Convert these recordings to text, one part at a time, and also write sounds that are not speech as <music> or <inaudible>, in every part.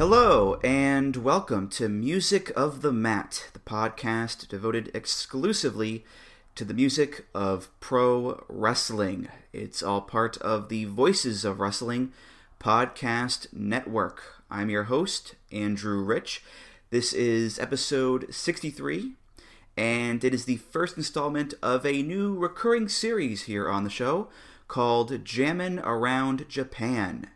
Hello, and welcome to Music of the Mat, the podcast devoted exclusively to the music of pro wrestling. It's all part of the Voices of Wrestling podcast network. I'm your host, Andrew Rich. This is episode 63, and it is the first installment of a new recurring series here on the show called Jammin' Around Japan.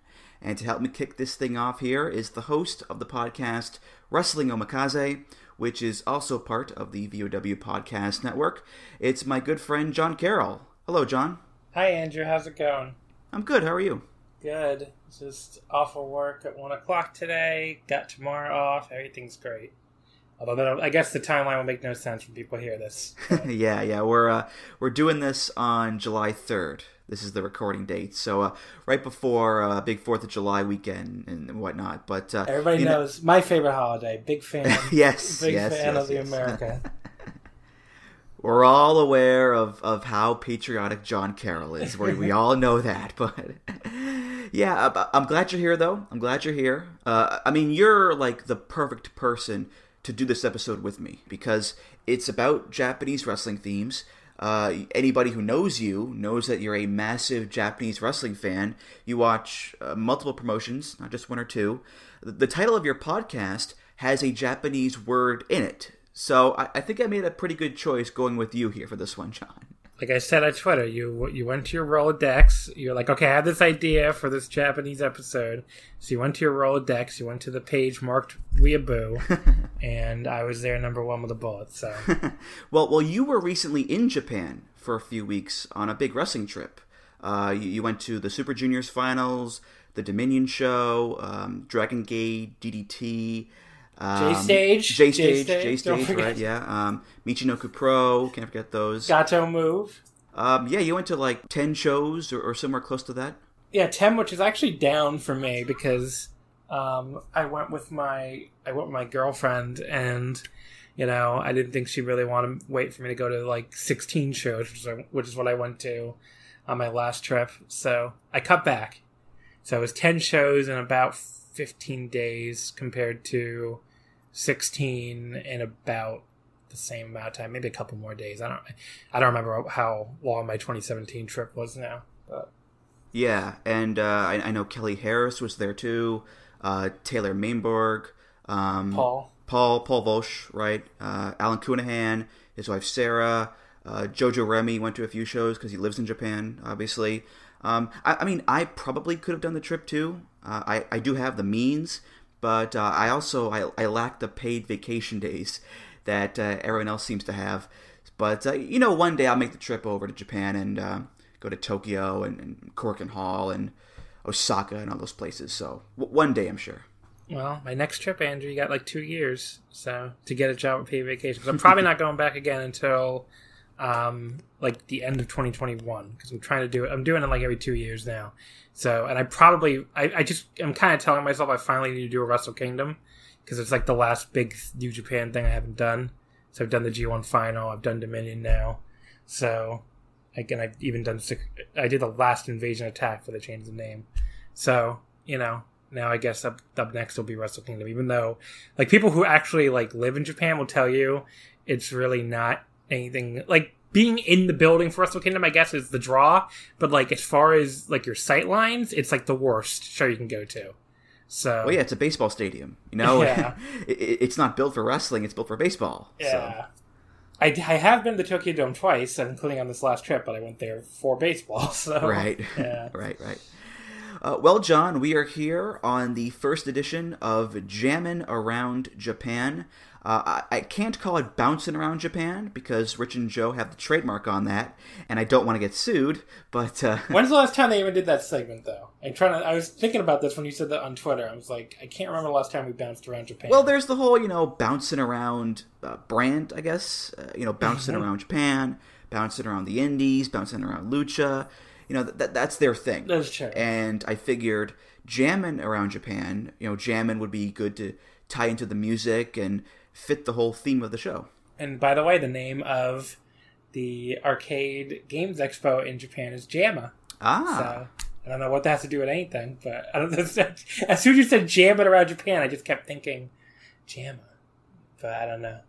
And to help me kick this thing off here is the host of the podcast Wrestling Omakase, which is also part of the VOW Podcast Network. It's my good friend John Carroll. Hello, John. Hi, Andrew. How's it going? I'm good. How are you? Good. Just off of work at 1 o'clock today. Got tomorrow off. Everything's great. Although I guess the timeline will make no sense when people hear this. <laughs> yeah, yeah. We're uh, we're doing this on July 3rd. This is the recording date, so uh, right before uh, big Fourth of July weekend and whatnot. But uh, Everybody you know- knows my favorite holiday. Big fan. <laughs> Yes, Big yes, fan yes, of the yes. America. <laughs> We're all aware of, of how patriotic John Carroll is. We, we all know that. <laughs> But yeah, I- I'm glad you're here, though. I'm glad you're here. Uh, I mean, you're like the perfect person to do this episode with me because it's about Japanese wrestling themes. Uh, anybody who knows you knows that you're a massive Japanese wrestling fan. You watch uh, multiple promotions, not just one or two. The, the title of your podcast has a Japanese word in it. So I, I think I made a pretty good choice going with you here for this one, John. Like I said on Twitter, you you went to your Rolodex. You're like, okay, I have this idea for this Japanese episode. So you went to your Rolodex. You went to the page marked Weeaboo, <laughs> and I was there number one with a bullet. So <laughs> Well, well, you were recently in Japan for a few weeks on a big wrestling trip. Uh, you, you went to the Super Juniors finals, the Dominion show, um, Dragon Gate, DDT. Um. J Stage, J Stage, forget. right? Yeah. Um, Michinoku Pro, can't forget those. Gatoh Move. Um, yeah, you went to like ten shows or, or somewhere close to that. Yeah, ten, which is actually down for me because um, I went with my I went with my girlfriend, and you know I didn't think she really wanted to wait for me to go to like sixteen shows, which is, which is what I went to on my last trip. So I cut back. So it was ten shows in about fifteen days compared to sixteen in about the same amount of time, maybe a couple more days. I don't I don't remember how long my 2017 trip was now, but. Yeah, and uh, I, I know Kelly Harass was there too. Uh, Taylor Maimbourg, um, Paul. Paul, Paul Volsch, right? Uh, Alan Counihan, his wife Sarah, uh, Jojo Remy went to a few shows because he lives in Japan, obviously. Um, I, I mean, I probably could have done the trip too. Uh, I, I do have the means, but uh, I also I, I lack the paid vacation <laughs> days that uh, everyone else seems to have. But uh, you know, one day I'll make the trip over to Japan and uh, go to Tokyo and, and Korakuen Hall and Osaka and all those places. So w- one day, I'm sure. Well, my next trip, Andrew, you got like two years, so to get a job with paid vacation. I'm probably not <laughs> going back again until um, like the end of 2021 because I'm trying to do it. I'm doing it like every two years now. So, and I probably, I, I just, I'm kind of telling myself I finally need to do a Wrestle Kingdom because it's like the last big New Japan thing I haven't done. So I've done the G1 final, I've done Dominion now. So, again, I've even done, I did the last Invasion Attack for the change of name. So, you know, now I guess up, up next will be Wrestle Kingdom, even though, like, people who actually, like, live in Japan will tell you it's really not anything, like, being in the building for Wrestle Kingdom, I guess, is the draw, but, like, as far as, like, your sight lines, it's, like, the worst show you can go to. So, Well, yeah, it's a baseball stadium. You know, Yeah. <laughs> it, it- it's not built for wrestling; it's built for baseball. So. Yeah. I, I have been to Tokyo Dome twice, including on this last trip, but I went there for baseball. <laughs> So Right. Yeah. <laughs> right. Right. Uh, well, John, we are here on the first edition of Jammin' Around Japan. Uh, I, I, can't call it bouncing around Japan because Rich and Joe have the trademark on that, and I don't want to get sued. But uh... <laughs> when's the last time they even did that segment, though? I'm trying to. I was thinking about this when you said that on Twitter. I was like, I can't remember the last time we bounced around Japan. Well, there's the whole, you know, bouncing around uh, brand, I guess. Uh, you know, bouncing mm-hmm. around Japan, bouncing around the Indies, bouncing around Lucha. You know, that that's their thing. That's true. And I figured jamming around Japan, you know, jamming would be good to tie into the music and fit the whole theme of the show. And by the way, the name of the arcade games expo in Japan is JAMA. Ah. So I don't know what that has to do with anything, but I don't <laughs> know. As soon as you said jamming around Japan, I just kept thinking JAMA. But I don't know.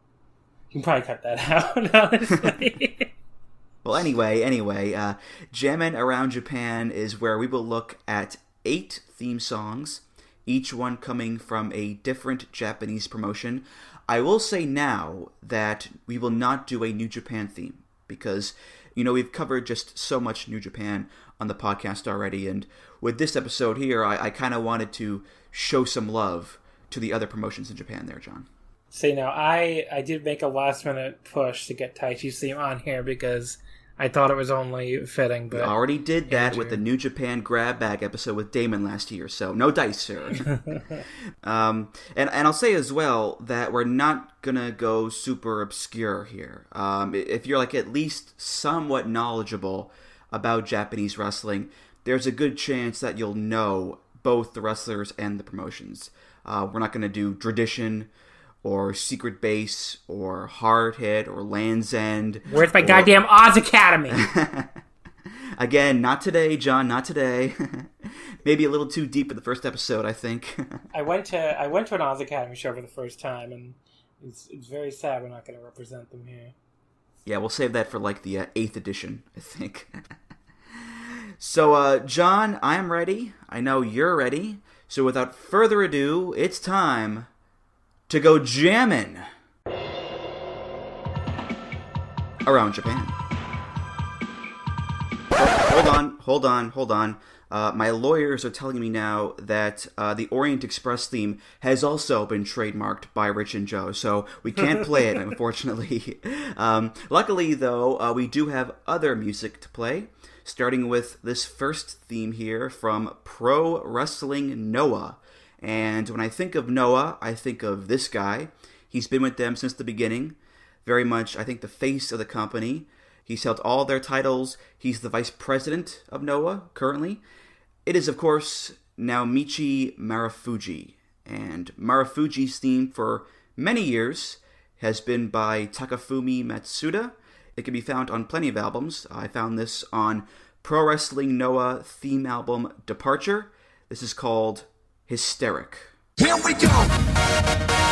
You can probably cut that <laughs> out, honestly. <laughs> well, anyway, anyway, uh, Jammin' Around Japan is where we will look at eight theme songs, each one coming from a different Japanese promotion. I will say now that we will not do a New Japan theme because, you know, we've covered just so much New Japan on the podcast already. And with this episode here, I, I kind of wanted to show some love to the other promotions in Japan there, John. Say now, I, I did make a last minute push to get Taichi's theme on here because I thought it was only fitting, but we already did that Andrew. with the New Japan grab bag episode with Damon last year, so no dice, sir. <laughs> um, and and I'll say as well that we're not gonna go super obscure here. Um, if you're like at least somewhat knowledgeable about Japanese wrestling, there's a good chance that you'll know both the wrestlers and the promotions. Uh, we're not gonna do tradition or Secret Base or Hard Hit or Land's End. Where's my or... goddamn Oz Academy? <laughs> Again, not today, John. Not today. <laughs> Maybe a little too deep in the first episode, I think. <laughs> I went to I went to an Oz Academy show for the first time, and it's it's very sad we're not going to represent them here. Yeah, we'll save that for like the uh, eighth edition, I think. so, uh, John, I'm ready. I know you're ready. So, without further ado, it's time to go jamming around Japan. Oh, hold on, hold on, hold on. Uh, my lawyers are telling me now that uh, the Orient Express theme has also been trademarked by Rich and Joe, so we can't play it, <laughs> unfortunately. <laughs> Um, luckily, though, uh, we do have other music to play, starting with this first theme here from Pro Wrestling Noah. And when I think of Noah, I think of this guy. He's been with them since the beginning. Very much, I think, the face of the company. He's held all their titles. He's the vice president of Noah currently. It is, of course, Naomichi Marufuji. And Marufuji's theme for many years has been by Takafumi Matsuda. It can be found on plenty of albums. I found this on Pro Wrestling Noah theme album Departure. This is called hysteric. Here we go!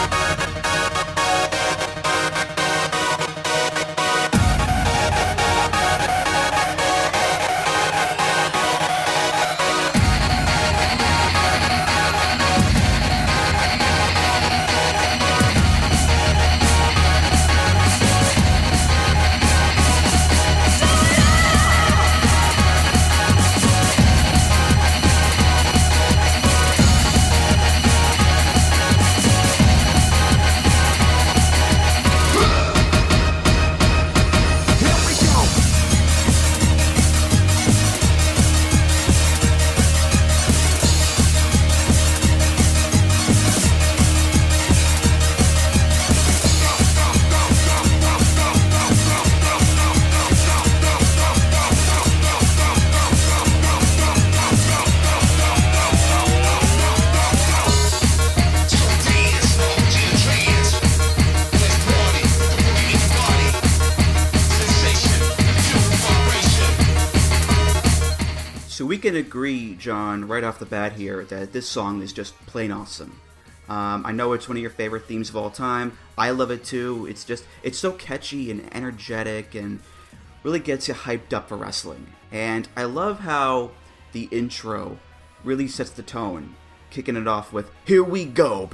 Can agree, John, right off the bat here, that this song is just plain awesome. Um, I know it's one of your favorite themes of all time. I love it too. It's just, it's so catchy and energetic and really gets you hyped up for wrestling. And I love how the intro really sets the tone, kicking it off with, Here we go!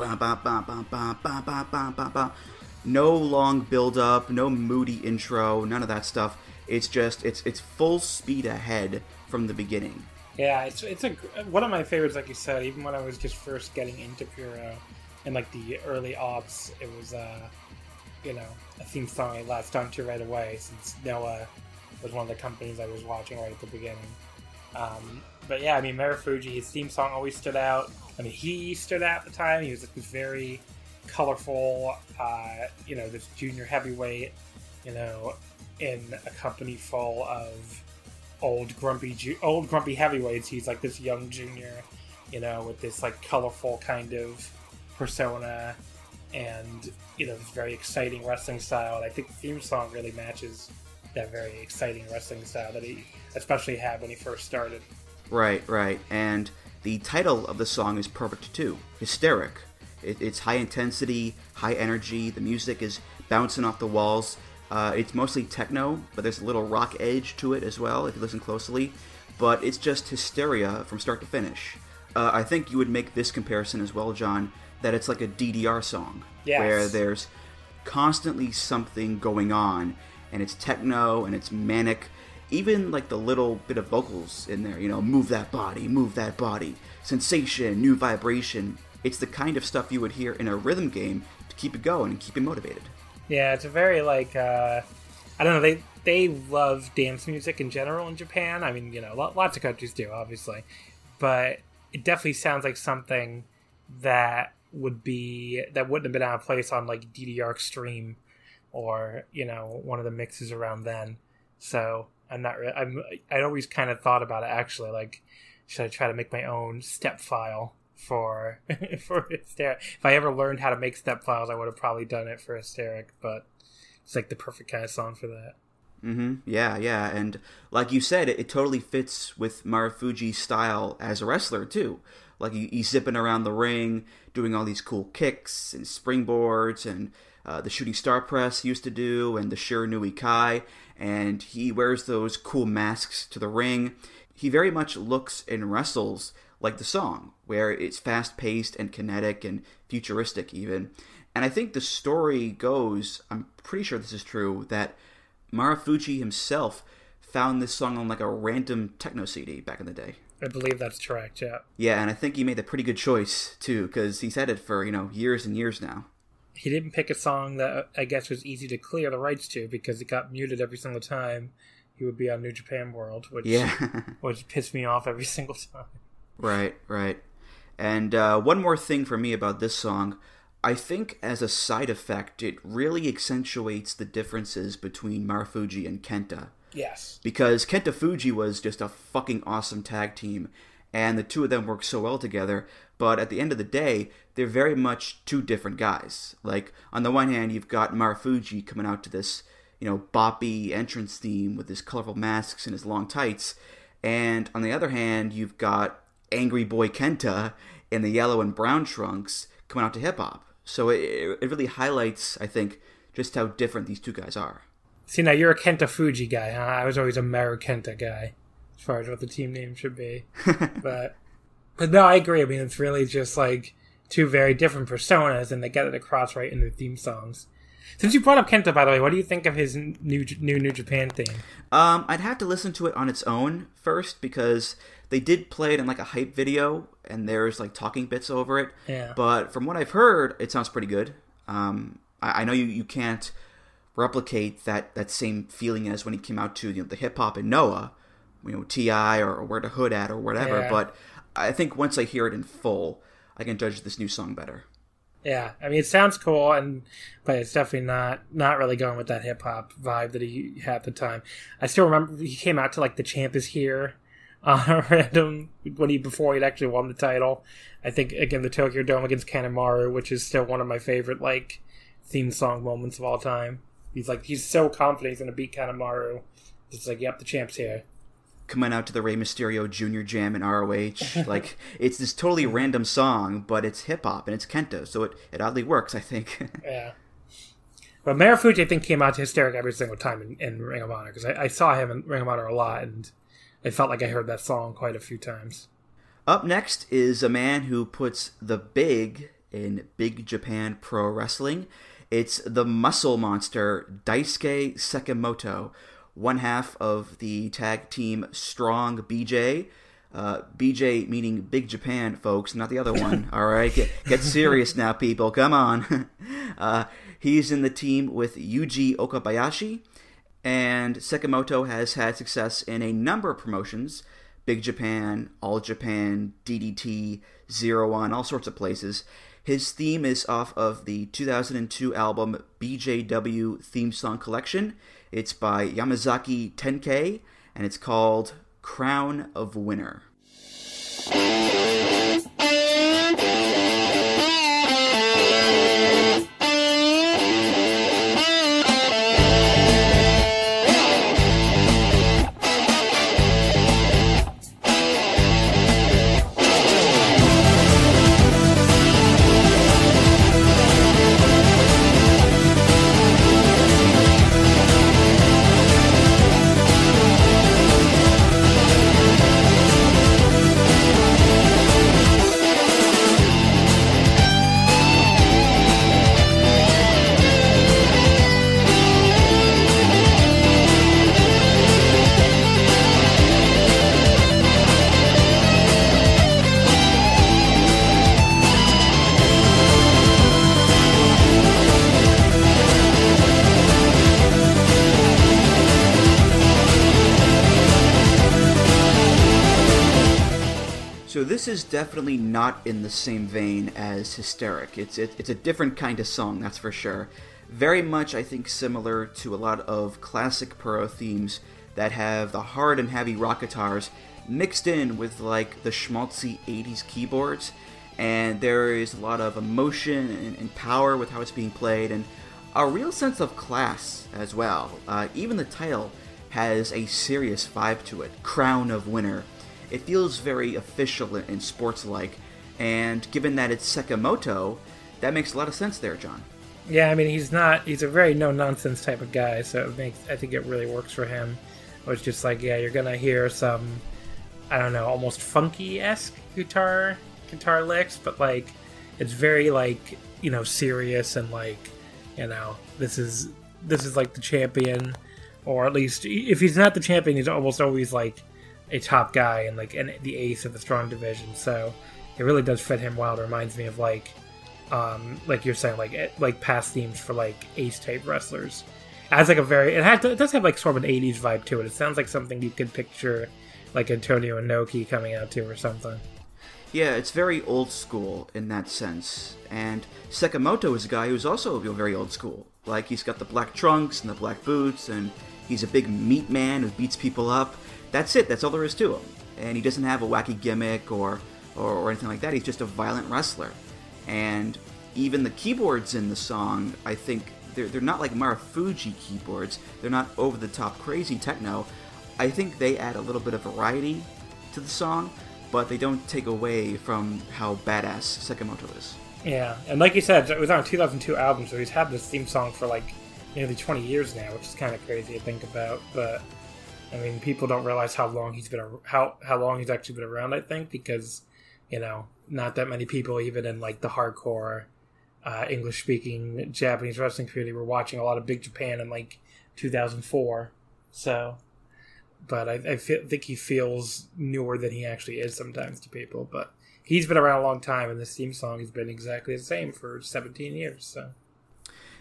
No long build up, no moody intro, none of that stuff. It's just, it's, it's full speed ahead from the beginning Yeah, it's it's a one of my favorites, like you said. Even when I was just first getting into Puro, and like the early ops, it was uh, you know a theme song I latched onto right away since Noah was one of the companies I was watching right at the beginning. Um, but yeah, I mean Marufuji, his theme song always stood out. I mean, he stood out at the time. He was like, this very colorful, uh, you know, this junior heavyweight, you know, in a company full of old grumpy old grumpy heavyweights. He's like this young junior, you know, with this like colorful kind of persona and you know this very exciting wrestling style. And I think the theme song really matches that very exciting wrestling style that he especially had when he first started. Right, right, and the title of the song is perfect too. Hysteric. It, it's high intensity, high energy. The music is bouncing off the walls. Uh, it's mostly techno, but there's a little rock edge to it as well if you listen closely. But it's just hysteria from start to finish. Uh, I think you would make this comparison as well, John, that it's like a DDR song Yes. where there's constantly something going on, and it's techno and it's manic. Even like the little bit of vocals in there, you know, move that body, move that body, sensation, new vibration. It's the kind of stuff you would hear in a rhythm game to keep it going and keep you motivated. Yeah, it's a very like uh, I don't know. They they love dance music in general in Japan. I mean, you know, lots of countries do, obviously, but it definitely sounds like something that would be that wouldn't have been out of place on like DDR Extreme or you know one of the mixes around then. So I'm not. Re- I'm. I always kind of thought about it actually. Like, should I try to make my own step file for <laughs> for hysteric? If I ever learned how to make step files, I would have probably done it for hysteric. But it's like the perfect kind of song for that. Mm-hmm. Yeah, yeah, and like you said, it, it totally fits with Marufuji's style as a wrestler too. Like he, he's zipping around the ring, doing all these cool kicks and springboards, and uh, the shooting star press he used to do, and the Shiranui Kai, and he wears those cool masks to the ring. He very much looks and wrestles like the song, where it's fast paced and kinetic and futuristic even. And I think the story goes, I'm pretty sure this is true, that Marufuji himself found this song on like a random techno CD back in the day. I believe that's correct. Yeah. Yeah, and I think he made a pretty good choice too, because he's had it for you know years and years now. He didn't pick a song that I guess was easy to clear the rights to because it got muted every single time he would be on New Japan World, which Yeah, <laughs> which pissed me off every <laughs> single time. Right, right. And uh, one more thing for me about this song, I think as a side effect, it really accentuates the differences between Marufuji and Kenta. Yes. because Kenta Fuji was just a fucking awesome tag team, and the two of them work so well together. But at the end of the day, they're very much two different guys. Like on the one hand, you've got Marufuji coming out to this, you know, boppy entrance theme with his colorful masks and his long tights, and on the other hand, you've got Angry Boy Kenta in the yellow and brown trunks coming out to hip hop. So it, it really highlights, I think, just how different these two guys are. See, now you're a Kenta Fuji guy, huh? I was always a Maru Kenta guy, as far as what the team name should be. <laughs> but, but no, I agree. I mean, it's really just like two very different personas, and they get it across right in the theme songs. Since you brought up Kenta, by the way, what do you think of his new new New Japan theme? Um, I'd have to listen to it on its own first because they did play it in like a hype video, and there's like talking bits over it. Yeah. But from what I've heard, it sounds pretty good. Um, I, I know you, you can't replicate that, that same feeling as when he came out to you know the hip hop in Noah, you know Ti or, or Where the Hood at or whatever. Yeah. But I think once I hear it in full, I can judge this new song better. Yeah, I mean, it sounds cool, and but it's definitely not not really going with that hip hop vibe that he had at the time. I still remember he came out to like the champ is here <laughs> on a random when he before he'd actually won the title. I think again the Tokyo Dome against Kanemaru, which is still one of my favorite like theme song moments of all time. He's like he's so confident he's gonna beat Kanemaru. It's like, yep, the champ's here. coming out to the Rey Mysterio Junior Jam in ROH. <laughs> like it's this totally random song, but it's hip hop and it's Kenta, so it, it oddly works, I think. <laughs> Yeah. But Marufuji, I think, came out to hysteric every single time in, in Ring of Honor because I, I saw him in Ring of Honor a lot, and I felt like I heard that song quite a few times. Up next is a man who puts the big in Big Japan Pro Wrestling. It's the muscle monster Daisuke Sekimoto, one half of the tag team Strong BJ. Uh, BJ meaning Big Japan, folks, not the other one. <laughs> All right, get, get serious now, people. Come on. <laughs> uh, he's in the team with Yuji Okabayashi, and Sekimoto has had success in a number of promotions Big Japan, All Japan, DDT, Zero One, all sorts of places. His theme is off of the 2002 album BJW Theme Song Collection. It's by Yamazaki Tenkei, and it's called Crown of Winner. Definitely not in the same vein as Hysteric. It's it, it's a different kind of song, that's for sure. Very much, I think, similar to a lot of classic Pro themes that have the hard and heavy rock guitars mixed in with like the schmaltzy 80s keyboards. And there is a lot of emotion and, and power with how it's being played, and a real sense of class as well. Uh, even the title has a serious vibe to it Crown of Winner it feels very official and sports-like. And given that it's Sekimoto, that makes a lot of sense there, John. Yeah, I mean he's not he's a very no nonsense type of guy, so it makes I think it really works for him. It's just like yeah, you're gonna hear some I don't know, almost funky esque guitar guitar licks, but like it's very like you know serious and like you know this is this is like the champion, or at least if he's not the champion, he's almost always like a top guy and like an, the ace of the strong division. So it really does fit him well. It reminds me of like, um, like you're saying, like eh, like past themes for like ace type wrestlers. As like a very, it, has, it does have like sort of an '80s vibe to it. It sounds like something you could picture like Antonio Inoki coming out to or something. Yeah, it's very old school in that sense. And Sekimoto is a guy who's also very old school. Like he's got the black trunks and the black boots, and he's a big meat man who beats people up that's it. That's all there is to him. And he doesn't have a wacky gimmick or, or, or anything like that. He's just a violent wrestler. And even the keyboards in the song, I think they're, they're not like Marufuji keyboards. They're not over the top crazy techno. I think they add a little bit of variety to the song, but they don't take away from how badass Sekimoto is. Yeah, and like you said, it was on a 2002 album, so he's had this theme song for like nearly 20 years now, which is kind of crazy to think about. But I mean, people don't realize how long he's been how how long he's actually been around. I think because you know not that many people, even in like the hardcore uh, English speaking Japanese wrestling community, were watching a lot of Big Japan in like 2004. So, but I, I feel, think he feels newer than he actually is sometimes to people. But he's been around a long time, and this theme song has been exactly the same for 17 years. So.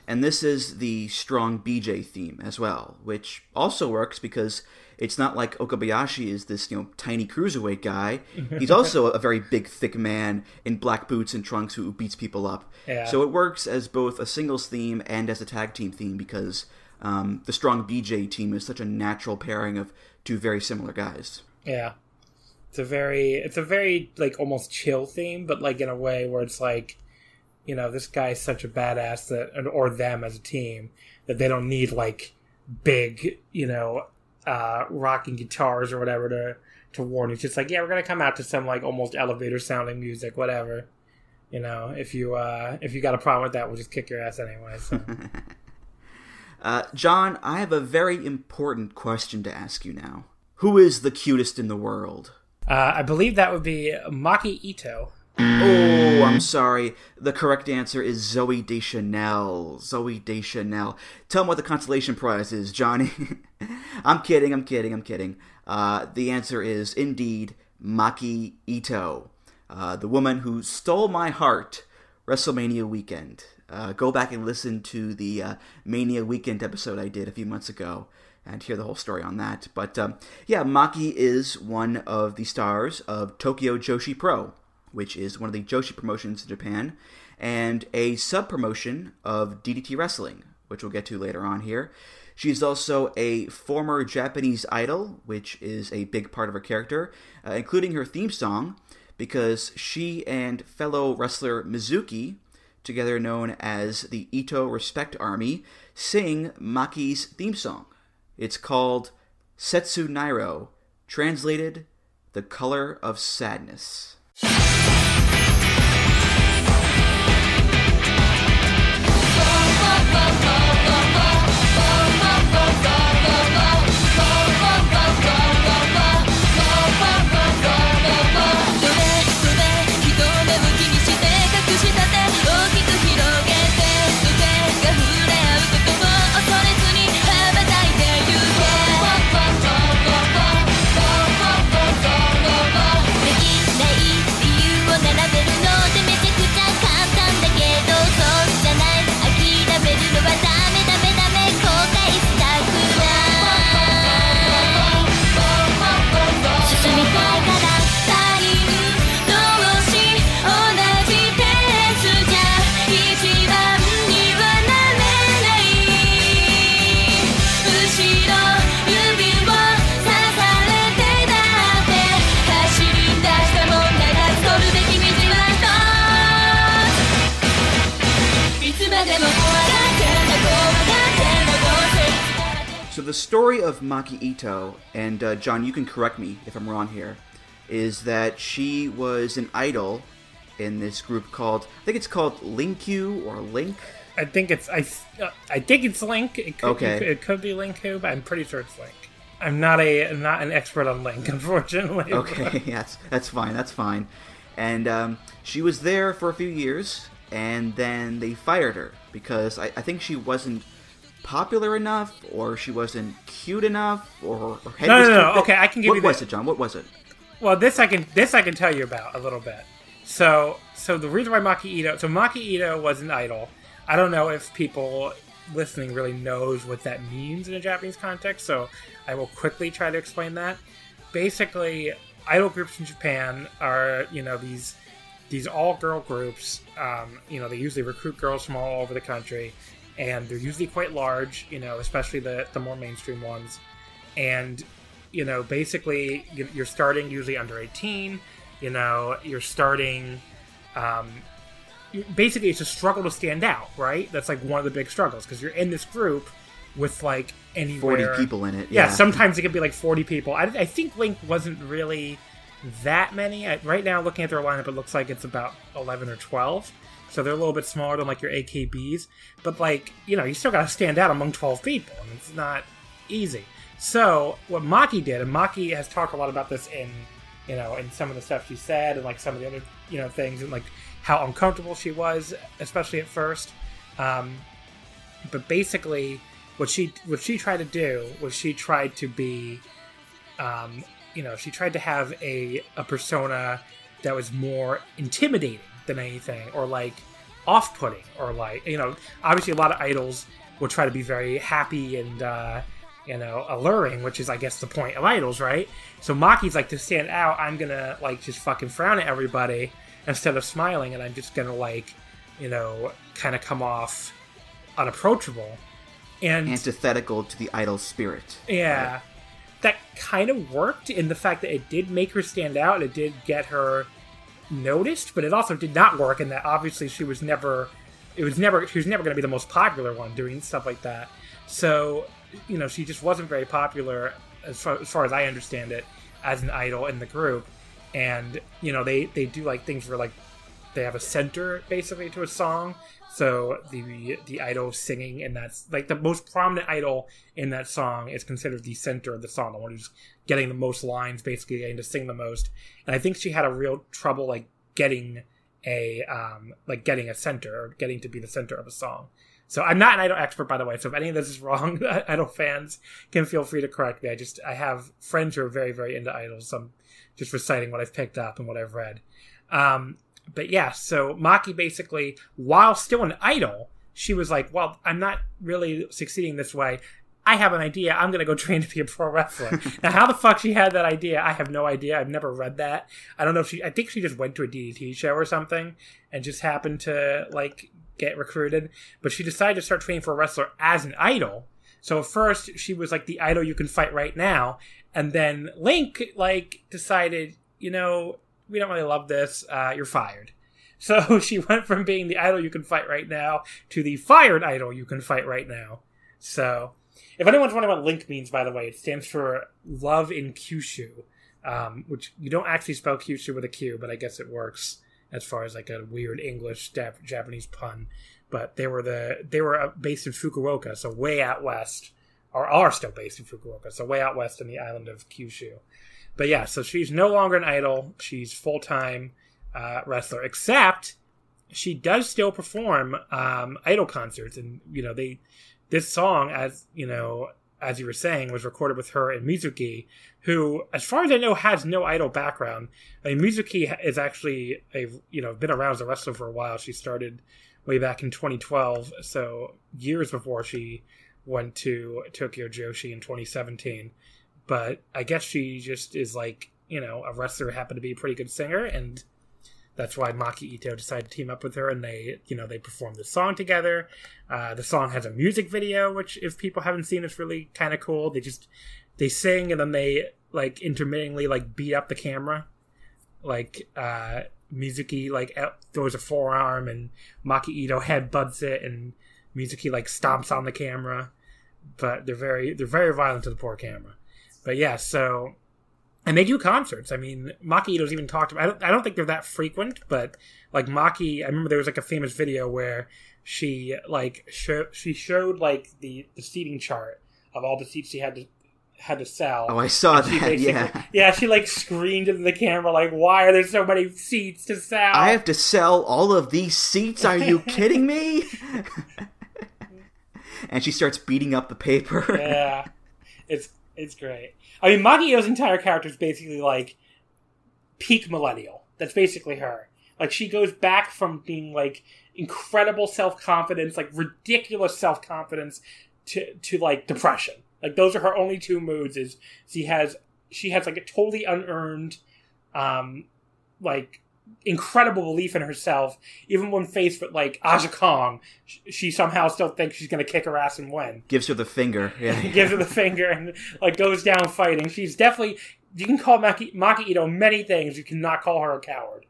And this is the strong BJ theme as well, which also works because it's not like Okabayashi is this, you know, tiny cruiserweight guy. <laughs> He's also a very big, thick man in black boots and trunks who beats people up. Yeah. So it works as both a singles theme and as a tag team theme because um, the strong BJ team is such a natural pairing of two very similar guys. Yeah. It's a very, it's a very, like, almost chill theme, but, like, in a way where it's like, you know, this guy's such a badass that, or them as a team, that they don't need like big, you know, uh, rocking guitars or whatever to to warn. You. It's just like, yeah, we're gonna come out to some like almost elevator sounding music, whatever. You know, if you uh, if you got a problem with that, we'll just kick your ass anyway. So. <laughs> uh, John, I have a very important question to ask you now. Who is the cutest in the world? Uh, I believe that would be Maki Ito. Oh, I'm sorry. The correct answer is Zoe Deschanel. Zooey Deschanel. Tell him what the consolation prize is, Johnny. <laughs> I'm kidding. I'm kidding. I'm kidding. Uh, the answer is indeed Maki Ito, uh, the woman who stole my heart WrestleMania weekend. Uh, go back and listen to the uh, Mania weekend episode I did a few months ago and hear the whole story on that. But um, yeah, Maki is one of the stars of Tokyo Joshi Pro, which is one of the Joshi promotions in Japan, and a sub promotion of DDT Wrestling, which we'll get to later on here. She's also a former Japanese idol, which is a big part of her character, uh, including her theme song, because she and fellow wrestler Mizuki, together known as the Ito Respect Army, sing Maki's theme song. It's called Setsu Nairo, translated The Color of Sadness. Bye, bye. The story of Maki Ito, and uh, John, you can correct me if I'm wrong here, is that she was an idol in this group called I think it's called Linkyu or LinQ. I think it's I uh, I think it's LinQ. It could, okay. it could, be Linkyu, but I'm pretty sure it's LinQ. I'm not a I'm not an expert on LinQ, <laughs> unfortunately. Okay, <laughs> that's that's fine. That's fine. And um, she was there for a few years, and then they fired her because I, I think she wasn't popular enough, or she wasn't cute enough, or her head no, was no, no. too Okay, I can give what you. What was it, John? What was it? Well, this I can this I can tell you about a little bit. So, so the reason why Maki Ito, so Maki Ito was an idol. I don't know if people listening really knows what that means in a Japanese context, so I will quickly try to explain that. Basically, idol groups in Japan are you know these these all girl groups. Um, you know, they usually recruit girls from all over the country, and they're usually quite large. You know, especially the the more mainstream ones, and you know, basically you're starting usually under 18. You know, you're starting. Um, basically, it's a struggle to stand out, right? That's like one of the big struggles because you're in this group with like anywhere. 40 people in it. Yeah, Yeah. sometimes it could be like 40 people. I, I think LinQ wasn't really that many. I, right now, looking at their lineup, it looks like it's about 11 or 12. So they're a little bit smaller than like your AKBs. But like, you know, you still got to stand out among 12 people, and it's not easy. So what Maki did, and Maki has talked a lot about this in, you know, in some of the stuff she said, and like some of the other, you know, things, and like how uncomfortable she was, especially at first. Um, but basically, what she what she tried to do was she tried to be, um, you know, she tried to have a a persona that was more intimidating than anything, or like off-putting, or like you know, obviously a lot of idols will try to be very happy and uh, you know alluring, which is I guess the point of idols, right? So Maki's like to stand out, I'm gonna like just fucking frown at everybody instead of smiling, and I'm just gonna like you know kind of come off unapproachable. And Antithetical to the idol spirit. yeah, that kind of worked in the fact that it did make her stand out. and It did get her noticed, but it also did not work in that obviously she was never. It was never. She was never going to be the most popular one doing stuff like that. So, you know, she just wasn't very popular as far, as far as I understand it as an idol in the group. And you know, they they do like things where like they have a center basically to a song. So the the idol singing and that's like the most prominent idol in that song is considered the center of the song, the one who's getting the most lines, basically getting to sing the most. And I think she had a real trouble like getting a um like getting a center or getting to be the center of a song. So I'm not an idol expert, by the way. So if any of this is <laughs> wrong, <laughs> idol fans can feel free to correct me. I just I have friends who are very very into idols. So I'm just reciting what I've picked up and what I've read. Um, but yeah, so Maki basically, while still an idol, she was like, "Well, I'm not really succeeding this way. I have an idea. I'm going to go <laughs> train to be a pro wrestler. <laughs> now, how the fuck she had that idea, I have no idea. I've never read that. I don't know if she, I think she just went to a DDT show or something and just happened to, like, get recruited. But she decided to start training for a wrestler as an idol. So at first, she was like the idol you can fight right now. And then LinQ, like, decided, you know, we don't really love this. Uh, you're fired. <laughs> So she went from being the idol you can fight right now to the fired idol you can fight right now. So if anyone's wondering what LinQ means, by the way, it stands for Love in Kyushu, um, which you don't actually spell Kyushu with a Q, but I guess it works as far as like a weird English Jap- Japanese pun. But they were the they were uh, based in Fukuoka, so way out west, or are still based in Fukuoka, so way out west in the island of Kyushu. But yeah, so she's no longer an idol; she's full time uh, wrestler. Except she does still perform um, idol concerts, and you know they this song, as you know, as you were saying, was recorded with her and Mizuki, who, as far as I know, has no idol background. I mean, Mizuki is actually a you know been around as a wrestler for a while. She started way back in 2012, so years before she went to Tokyo Joshi in 2017. But I guess she just is like you know a wrestler, happened to be a pretty good singer, and that's why Maki Ito decided to team up with her, and they, you know, they performed the song together. Uh, the song has a music video, which, if people haven't seen, is really kind of cool. They just they sing and then they like intermittently like beat up the camera, like uh, Mizuki like throws a forearm and Maki Ito headbutts it, and Mizuki like stomps on the camera. But they're very they're very violent to the poor camera. But yeah, so and they do concerts. I mean, Maki Ito's even talked about. I don't, I don't think they're that frequent, but like Maki, I remember there was like a famous video where she like show, she showed like the the seating chart of all the seats she had to had to sell. Oh, I saw that. <laughs> Yeah, yeah. She like screamed into the camera, like, "Why are there so many seats to sell? I have to sell all of these seats. Are you <laughs> kidding me?" <laughs> and she starts beating up the paper. yeah, it's it's great. I mean, Maki Ito's entire character is basically like peak millennial. That's basically her. Like she goes back from being like incredible self confidence, like ridiculous self confidence, to to like depression. Like those are her only two moods. Is she has she has like a totally unearned, um, like incredible belief in herself, even when faced with like Aja Kong, she somehow still thinks she's going to kick her ass and win. Gives her the finger. <laughs> Yeah. Gives her the finger and like goes down fighting. She's definitely you can call Maki, Maki Ito many things. You cannot call her a coward.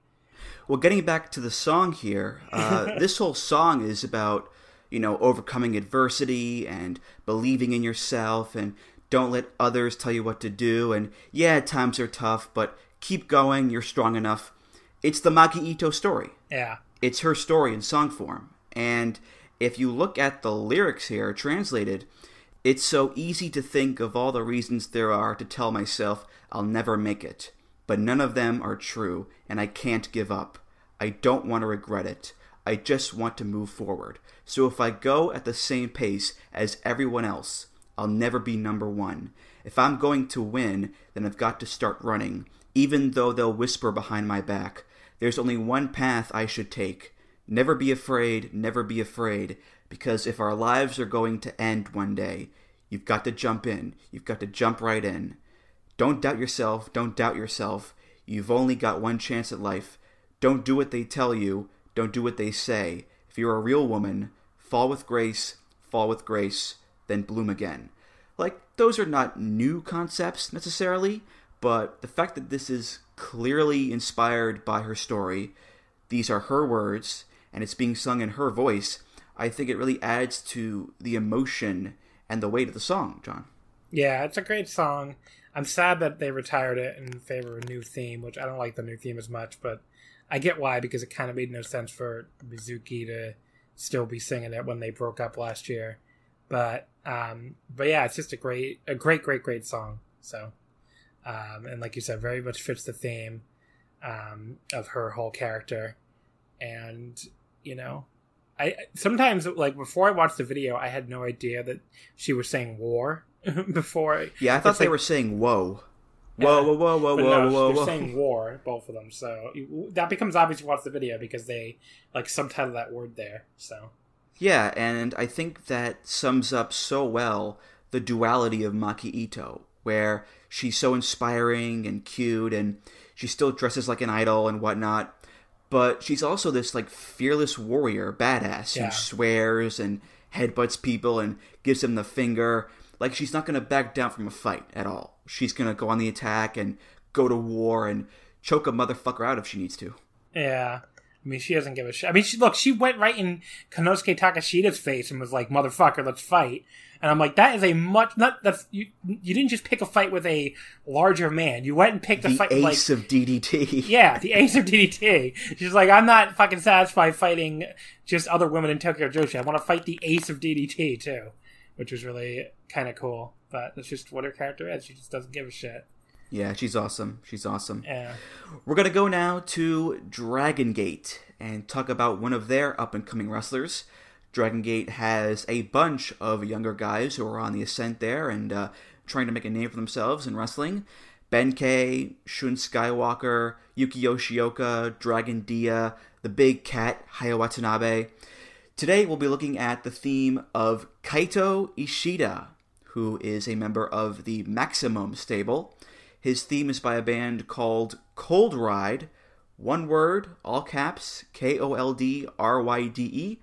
Well, getting back to the song here, uh, <laughs> this whole song is about you know overcoming adversity and believing in yourself and don't let others tell you what to do and yeah times are tough but keep going you're strong enough it's the Maki Ito story. Yeah. It's her story in song form. And if you look at the lyrics here translated, it's so easy to think of all the reasons there are to tell myself I'll never make it. But none of them are true, and I can't give up. I don't want to regret it. I just want to move forward. So if I go at the same pace as everyone else, I'll never be number one. If I'm going to win, then I've got to start running, even though they'll whisper behind my back. There's only one path I should take. Never be afraid, never be afraid, because if our lives are going to end one day, you've got to jump in. You've got to jump right in. Don't doubt yourself, don't doubt yourself. You've only got one chance at life. Don't do what they tell you, don't do what they say. If you're a real woman, fall with grace, fall with grace, then bloom again. Like, those are not new concepts necessarily, but the fact that this is clearly inspired by her story, these are her words, and it's being sung in her voice, I think it really adds to the emotion and the weight of the song, John. Yeah, it's a great song. I'm sad that they retired it in favor of a new theme, which I don't like the new theme as much, but I get why because it kind of made no sense for Mizuki to still be singing it when they broke up last year. But um, but yeah, it's just a great, a great, great, great song. So um, and like you said, very much fits the theme um, of her whole character. And you know, I sometimes like before I watched the video, I had no idea that she was saying war <laughs> before. Yeah, I thought they like- were saying whoa. Whoa, whoa, whoa, whoa, But whoa, no, whoa, they're whoa. saying war, both of them. So that becomes obvious you watch the video because they like subtitle that word there. So Yeah, and I think that sums up so well the duality of Maki Ito, where she's so inspiring and cute, and she still dresses like an idol and whatnot, but she's also this like fearless warrior, badass Yeah. who swears and headbutts people and gives them the finger. Like she's not gonna back down from a fight at all. She's gonna go on the attack and go to war and choke a motherfucker out if she needs to. yeah. I mean, she doesn't give a shit. I mean, she look, she went right in Konosuke Takeshita's face and was like, "Motherfucker, let's fight." And I'm like, that is a much not that's you. You didn't just pick a fight with a larger man. You went and picked a The fight with like ace of DDT. <laughs> Yeah, the ace of DDT. She's like, I'm not fucking satisfied fighting just other women in Tokyo Joshi. I want to fight the ace of DDT too, which was really kind of cool. But that's just what her character is. She just doesn't give a shit. Yeah, she's awesome. She's awesome. Yeah. We're going to go now to Dragon Gate and talk about one of their up and coming wrestlers. Dragon Gate has a bunch of younger guys who are on the ascent there and uh, trying to make a name for themselves in wrestling. Benkei, Shun Skywalker, Yuki Yoshioka, Dragon Dia, the Big Cat, Hayo Watanabe. Today we'll be looking at the theme of Kaito Ishida, who is a member of the Maximum stable. His theme is by a band called KOLDRYDE. One word, all caps, K O L D R Y D E.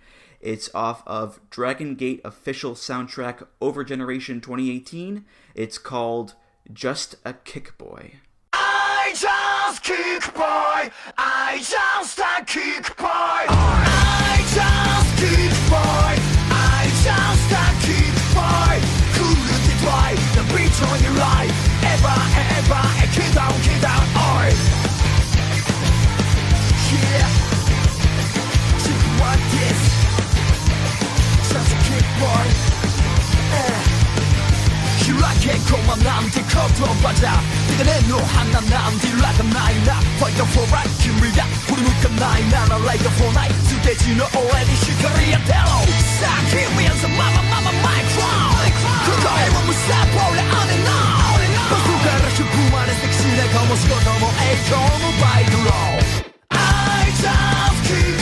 It's off of Dragon Gate official soundtrack Over Generation 2018. It's called Just a Kick Boy. I just kick boy. I just a kick boy. I just kick boy. I just a kick boy. To try the beat on your life. Ever, ever, a kid down, kid down, oi. Yeah. Check what this big boy You like it, come on, I'm the cut of a jar You can I'm the like a Fight for right, Kim Ria Put him up a nine, I like a four night. To get you know already, here we are, mama, mama, my I'm a on it on But who got a shoe, boom, I'm a sexy, like almost the roll I just keep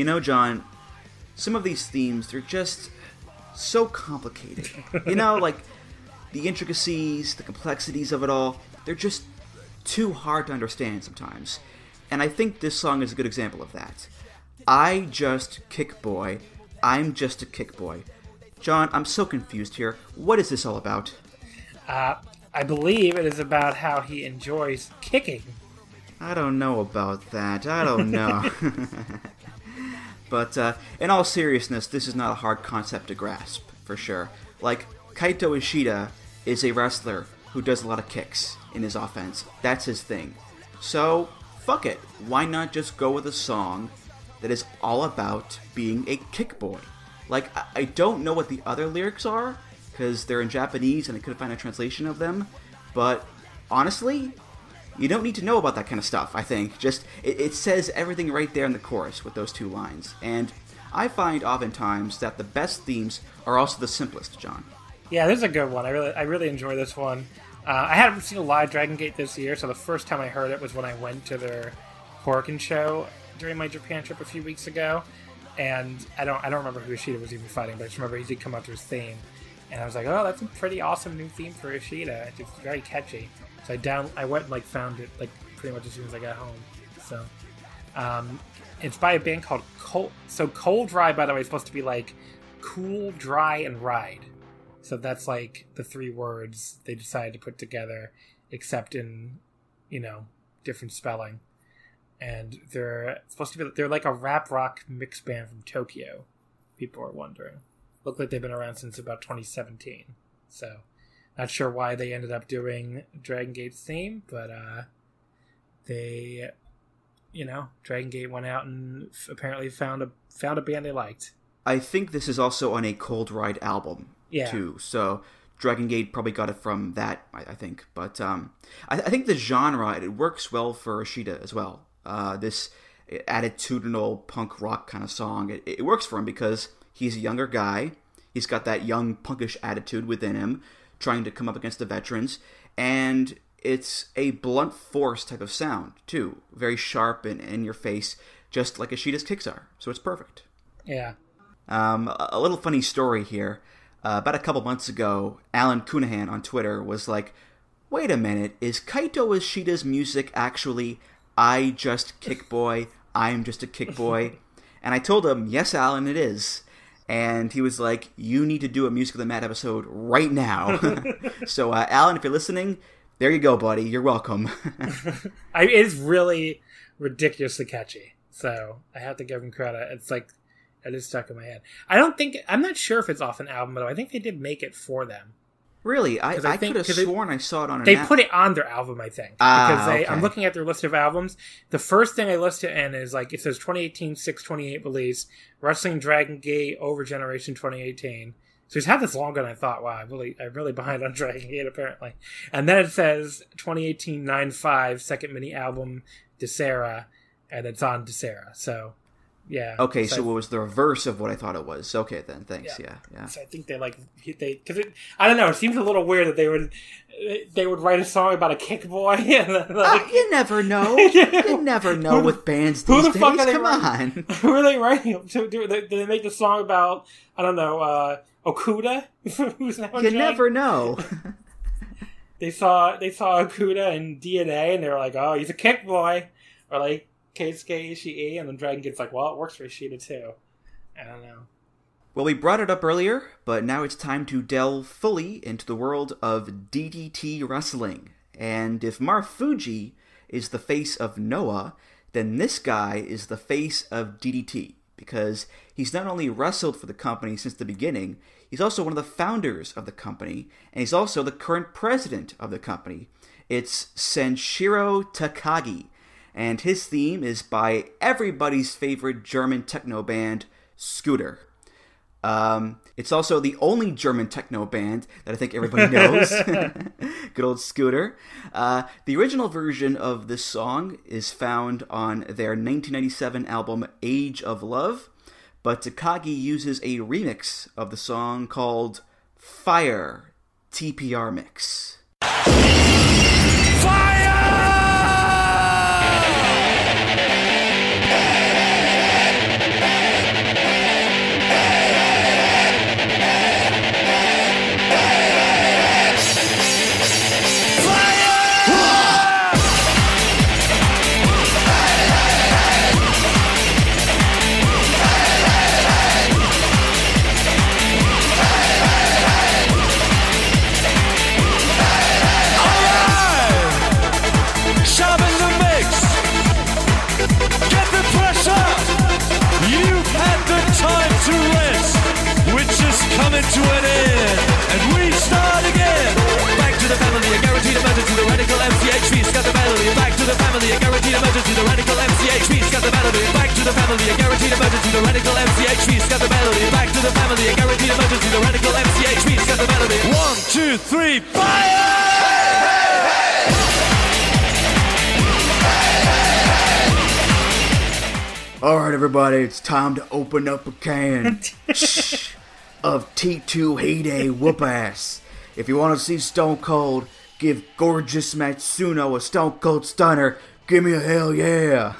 You know, John, some of these themes, they're just so complicated. You know, <laughs> like the intricacies, the complexities of it all, they're just too hard to understand sometimes. And I think this song is a good example of that. I just kick boy. I'm just a kick boy. John, I'm so confused here. What is this all about? Uh, I believe it is about how he enjoys kicking. I don't know about that. I don't know. <laughs> <laughs> but uh, in all seriousness, this is not a hard concept to grasp, for sure. Like, Kaito Ishida is a wrestler who does a lot of kicks in his offense. That's his thing. So, fuck it. Why not just go with a song that is all about being a kick boy? Like, I- I don't know what the other lyrics are, because they're in Japanese and I couldn't find a translation of them, but honestly, you don't need to know about that kind of stuff, I think. Just, it, it says everything right there in the chorus with those two lines. And I find oftentimes that the best themes are also the simplest, John. Yeah, this is a good one. I really, I really enjoy this one. Uh, I hadn't seen a live Dragon Gate this year, so the first time I heard it was when I went to their Korakuen show during my Japan trip a few weeks ago. And I don't, I don't remember who Ishida was even fighting, but I just remember he did come out to his theme, and I was like, oh, that's a pretty awesome new theme for Ishida. It's very catchy. So I down, I went and like found it like pretty much as soon as I got home. So um, it's by a band called Cold. So KOLDRYDE, by the way, is supposed to be like cool, dry, and ride. So that's like the three words they decided to put together, except in, you know, different spelling. And they're supposed to be they're like a rap rock mix band from Tokyo. People are wondering. Look like they've been around since about 2017. So, not sure why they ended up doing Dragon Gate's theme, but uh, they, you know, Dragon Gate went out and f- apparently found a found a band they liked. I think this is also on a KOLDRYDE album, Yeah. too. So Dragon Gate probably got it from that, I, I think. But um, I, I, think the genre it works well for Ishida as well. Uh, this attitudinal punk rock kind of song, it, it works for him because he's a younger guy. He's got that young punkish attitude within him, trying to come up against the veterans, and it's a blunt force type of sound too, very sharp and in your face, just like Ishida's kicks are. So it's perfect. Yeah. Um, a little funny story here. Uh, about a couple months ago, Alan Counihan on Twitter was like, "Wait a minute, is Kaito Ishida's music actually I just kick boy? I'm just a kick boy?" <laughs> and I told him, "Yes, Alan, it is." And he was like, "You need to do a Music of the Mad episode right now." <laughs> so, uh, Alan, if you're listening, there you go, buddy. You're welcome. <laughs> <laughs> I, it is really ridiculously catchy. So I have to give him credit. It's like it is stuck in my head. I don't think I'm not sure if it's off an album, but I think they did make it for them. Really, I, I, I could have sworn I saw it on. They put it on their album, I think, ah, because they. Okay. I'm looking at their list of albums. The first thing I listed in is like it says 2018 628 release, Wrestling Dragon Gate Over Generation 2018. So he's had this longer than I thought. Wow, I really, I'm really behind on <laughs> Dragon Gate apparently. And then it says 2018 9-5 second mini album Desera, and it's on Desera. So yeah. Okay, so, so it was the reverse of what I thought it was. Okay, then thanks. Yeah, yeah. yeah. So I think they like they because I don't know. It seems a little weird that they would they would write a song about a kick boy. <laughs> And like, uh, you never know. <laughs> you never know with bands these who the days. Fuck Come on. <laughs> Who are they writing? To do, did they make the song about I don't know uh, Okuda? Who's now you never know. they saw they saw Okuda in DNA and they were like, oh, he's a kick boy, or like Keisuke Ishii, and then Dragon Gate's like, well, it works for Ishida too. I don't know. Well, we brought it up earlier, but now it's time to delve fully into the world of DDT wrestling. And if Marufuji is the face of Noah, then this guy is the face of DDT because he's not only wrestled for the company since the beginning, he's also one of the founders of the company, and he's also the current president of the company. It's Sanshiro Takagi, and his theme is by everybody's favorite German techno band, Scooter. Um, it's also the only German techno band that I think everybody <laughs> knows. <laughs> Good old Scooter. Uh, the original version of this song is found on their 1997 album Age of Love, but Takagi uses a remix of the song called Fire TPR Mix. Emergency, the radical MCHV, got the melody. Back to the family, a guaranteed emergency, the radical MCHV, got the melody. Back to the family, a guaranteed emergency, the radical MCHV, got the melody. One, two, three, fire! All right, everybody, it's time to open up a can. <laughs> of T2 Heyday whoop ass. If you want to see Stone Cold give gorgeous Matsuno a Stone Cold Stunner, give me a hell yeah.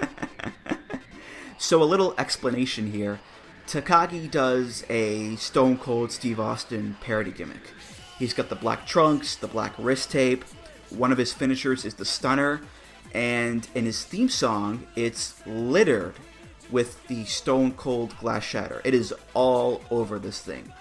<laughs> so, a little explanation here. Takagi does a Stone Cold Steve Austin parody gimmick. He's got the black trunks, the black wrist tape. One of his finishers is the stunner. And in his theme song, it's littered with the Stone Cold Glass Shatter. It is all over this thing.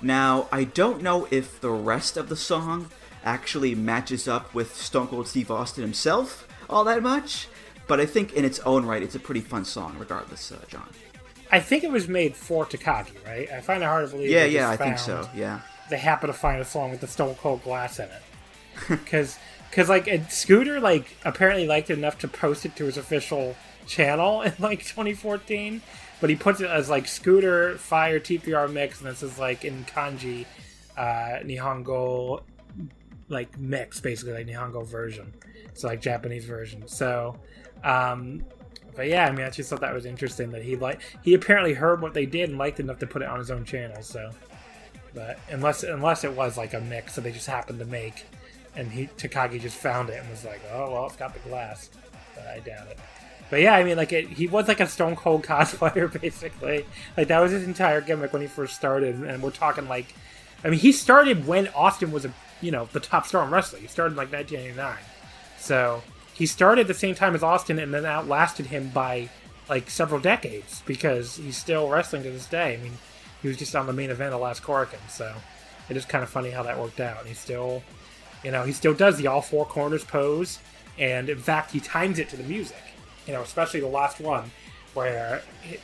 Now, I don't know if the rest of the song actually matches up with Stone Cold Steve Austin himself all that much, but I think in its own right, it's a pretty fun song, regardless, uh, John. I think it was made for Takagi, right? I find it hard to believe. Yeah, yeah, I think so. Yeah, they happen to find a song with the Stone Cold Glass in it, <laughs> because because like Scooter like apparently liked it enough to post it to his official channel <laughs> in like 2014, but he puts it as like Scooter Fire TPR mix, and this is like in kanji, uh, Nihongo like mix, basically like Nihongo version, so like Japanese version. So, um, but yeah, I mean, I just thought that was interesting that he like he apparently heard what they did and liked enough to put it on his own channel. So, but unless unless it was like a mix that they just happened to make, and he Takagi just found it and was like, oh well, it's got the glass. But I doubt it. But yeah, I mean, like it, he was like a Stone Cold <laughs> cosplayer, basically. Like that was his entire gimmick when he first started, and we're talking like, I mean, he started when Austin was a you know the top star in wrestling. He started like 1989, so he started the same time as Austin, and then outlasted him by like several decades because he's still wrestling to this day. I mean, he was just on the main event of last Korakuen, so it is kind of funny how that worked out. He still, you know, he still does the all four corners pose, and in fact, he times it to the music. You know, especially the last one where it,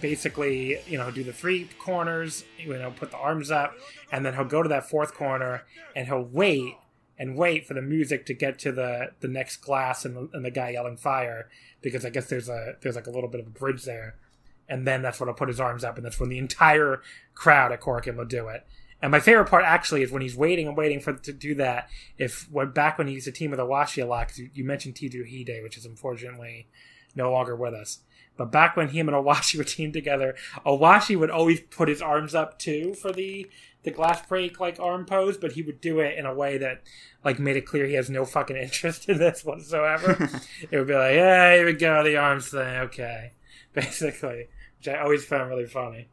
basically, you know, do the three corners, you know, put the arms up, and then he'll go to that fourth corner and he'll wait and wait for the music to get to the the next glass and the, and the guy yelling fire because I guess there's a there's like a little bit of a bridge there, and then that's when he'll put his arms up and that's when the entire crowd at Korakuen will do it. And my favorite part actually is when he's waiting and waiting for to do that. If when back when he used to team with Owashi a lot, you, you mentioned T2Hii, which is unfortunately no longer with us. But back when him and Owashi <laughs> were teamed together, Owashi would always put his arms up too for the the glass break like arm pose, but he would do it in a way that like made it clear he has no fucking <laughs> interest in this whatsoever. <laughs> it would be like, yeah, here we go, the arms thing, okay, basically, which I always found really funny.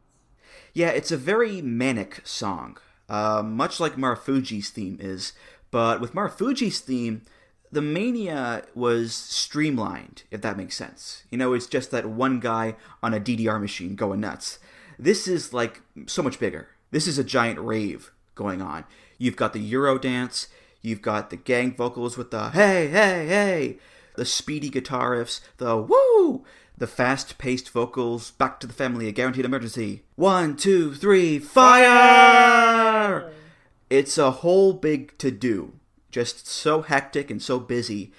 Yeah, it's a very manic song, uh, much like Marufuji's theme is. But with Marufuji's theme, the mania was streamlined, if that makes sense. You know, it's just that one guy on a DDR machine going nuts. This is like so much bigger. This is a giant rave going on. You've got the Euro dance, you've got the gang vocals with the hey, hey, hey, the speedy guitar riffs, the woo, the fast paced vocals, back to the family, a guaranteed emergency. One, two, three, fire! It's a whole big to do. Just so hectic and so busy.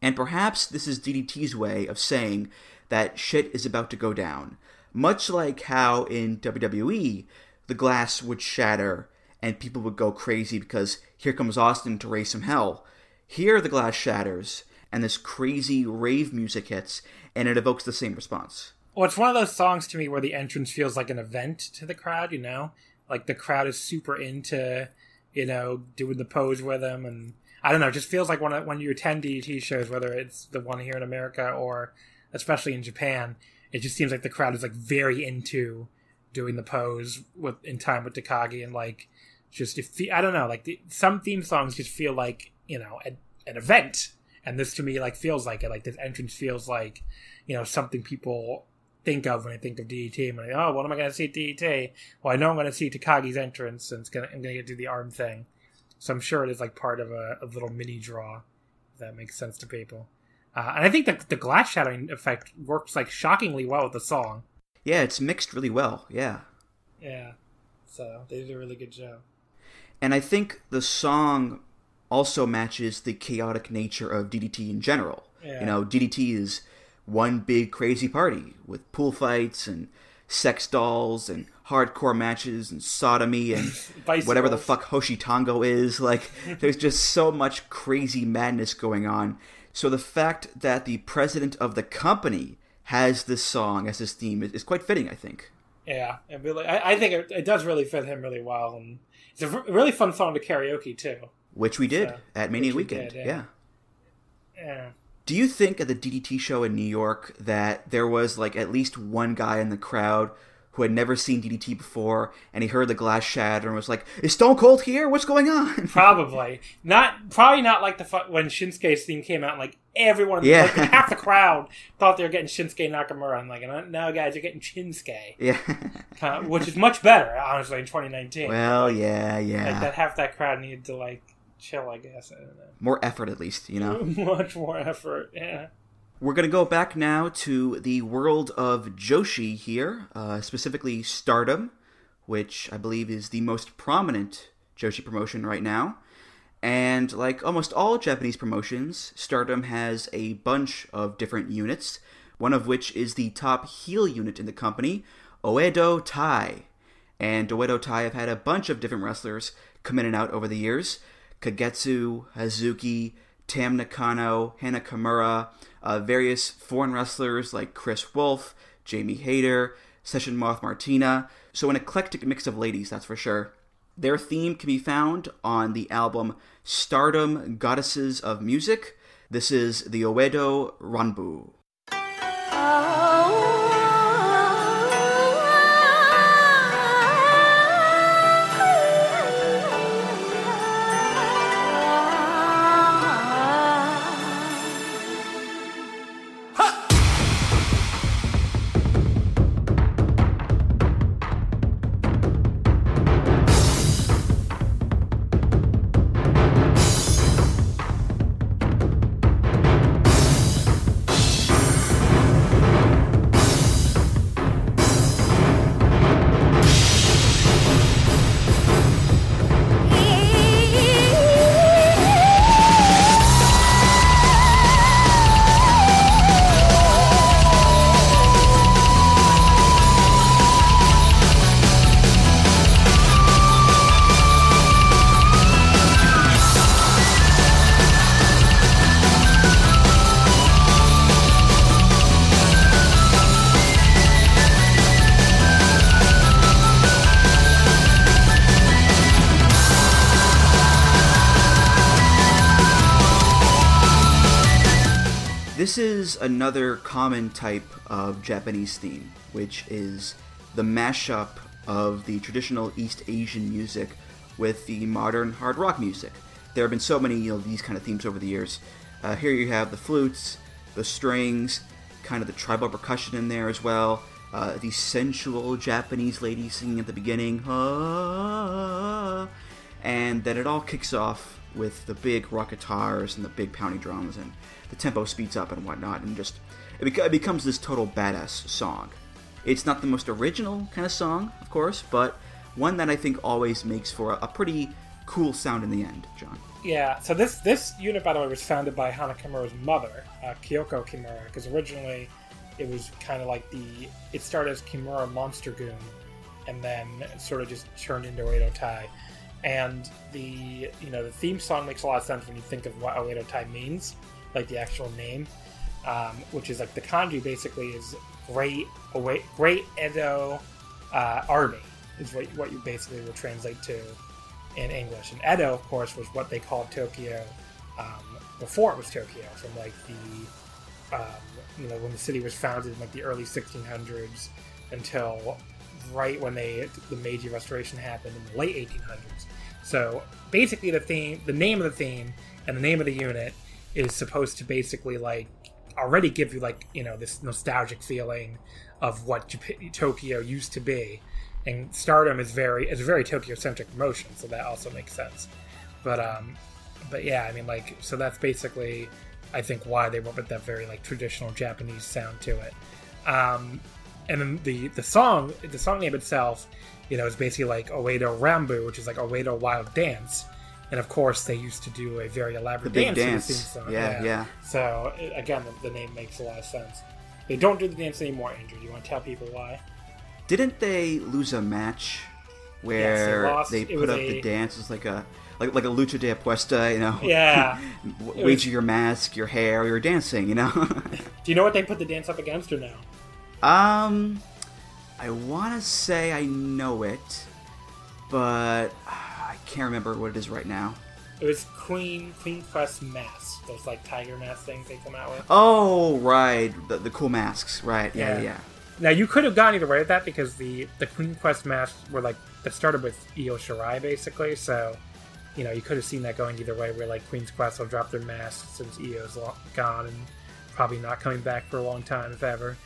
And perhaps this is DDT's way of saying that shit is about to go down. Much like how in WWE, the glass would shatter and people would go crazy because here comes Austin to raise some hell. Here the glass shatters and this crazy rave music hits and it evokes the same response. Well, it's one of those songs to me where the entrance feels like an event to the crowd, you know? Like the crowd is super into, you know, doing the pose with him. And I don't know, it just feels like when, when you attend DDT shows, whether it's the one here in America or especially in Japan, it just seems like the crowd is like very into doing the pose with in time with Takagi and like just if I don't know, like the, some theme songs just feel like you know a, an event, and this to me like feels like it. Like this entrance feels like you know something people think of when I think of DDT. I'm like, oh, what am I going to see at DDT? Well, I know I'm going to see Takagi's entrance, and it's gonna I'm going to do the arm thing. So I'm sure it is like part of a, a little mini draw. If that makes sense to people. Uh, and I think the the glass shattering effect works like shockingly well with the song. Yeah, it's mixed really well. Yeah. Yeah. So they did a really good job. And I think the song also matches the chaotic nature of DDT in general. Yeah. You know, DDT is one big crazy party with pool fights and sex dolls and hardcore matches and sodomy and <laughs> whatever the fuck Hoshi Tango is. Like, <laughs> there's just so much crazy madness going on. So the fact that the president of the company has this song as his theme is, is quite fitting, I think. Yeah, it really, I, I think it, it, does really fit him really well, and it's a r- really fun song to karaoke too. Which we did so, at Mania Weekend. Did, yeah. yeah. Yeah. Do you think at the DDT show in New York that there was like at least one guy in the crowd who had never seen DDT before, and he heard the glass shatter and was like, "Is Stone Cold here? What's going on?" <laughs> Probably not. Probably not like the fu- when Shinsuke's theme came out. And, like everyone, yeah. like, half the crowd thought they were getting Shinsuke Nakamura. I'm like, no, guys, you're getting Shinsuke. <laughs> Yeah, of, which is much better, honestly, in 2019. Well, yeah, yeah. Like that half that crowd needed to like chill. I guess. I more effort, at least, you know. <laughs> much more effort. Yeah. We're going to go back now to the world of Joshi here, uh, specifically Stardom, which I believe is the most prominent Joshi promotion right now. And like almost all Japanese promotions, Stardom has a bunch of different units, one of which is the top heel unit in the company, Oedo Tai. And Oedo Tai have had a bunch of different wrestlers come in and out over the years. Kagetsu, Hazuki, Tam Nakano, Hana Kimura, uh, various foreign wrestlers like Kris Wolf, Jamie Hayter, Session Moth Martina. So an eclectic mix of ladies, that's for sure. Their theme can be found on the album Stardom Goddesses of Music. This is the Oedo Ranbu. Another common type of Japanese theme, which is the mashup of the traditional East Asian music with the modern hard rock music. There have been so many you know these kind of themes over the years. Uh, here you have the flutes, the strings, kind of the tribal percussion in there as well. Uh, the sensual Japanese lady singing at the beginning, ah, and then it all kicks off with the big rock guitars and the big pounding drums, and the tempo speeds up and whatnot, and just it, it becomes this total badass song. It's not the most original kind of song, of course, but one that I think always makes for a, a pretty cool sound in the end, John. Yeah, so this this unit, by the way, was founded by Hana Kimura's mother, uh, Kyoko Kimura, because originally it was kind of like the it started as Kimura Monster Goon, and then sort of just turned into Oedo Tai. And the you know the theme song makes a lot of sense when you think of what Oedo Tai means, like the actual name, um, which is like the kanji basically is great Oe- great Edo uh, army is what what you basically would translate to in English. And Edo, of course, was what they called Tokyo um, before it was Tokyo, from like the um, you know when the city was founded in like the early 1600s until right when they the Meiji Restoration happened in the late 1800s. So basically, the theme, the name of the theme, and the name of the unit is supposed to basically like already give you like you know this nostalgic feeling of what Jap- Tokyo used to be and Stardom is very is a very Tokyo centric promotion, so that also makes sense. But um, but yeah, I mean like so that's basically I think why they went with that very like traditional Japanese sound to it. Um, and then the the song the song name itself, you know, is basically like Oedo Rambu, which is like Oedo Wild Dance. And of course, they used to do a very elaborate The big dance. the dance. theme song. Yeah, yeah. So again, the, the name makes a lot of sense. They don't do the dance anymore, Andrew. Do you want to tell people why? Didn't they lose a match where lost. they It put up a- the dance? It's like a like like a lucha de apuesta, you know? Yeah. <laughs> Wager was- your mask, your hair, you're dancing, you know? <laughs> Do you know what they put the dance up against or no? um, I want to say I know it, but can't remember what it is right now. It was Queen Queen Quest masks. Those like tiger mask things they come out with. Oh, right, the, the cool masks, right? Yeah, Yeah. yeah. Now you could have gone either way with that because the the Queen Quest masks were like that started with Io Shirai basically. So you know you could have seen that going either way. Where like Queen's Quest will drop their masks since Io's gone and probably not coming back for a long time if ever.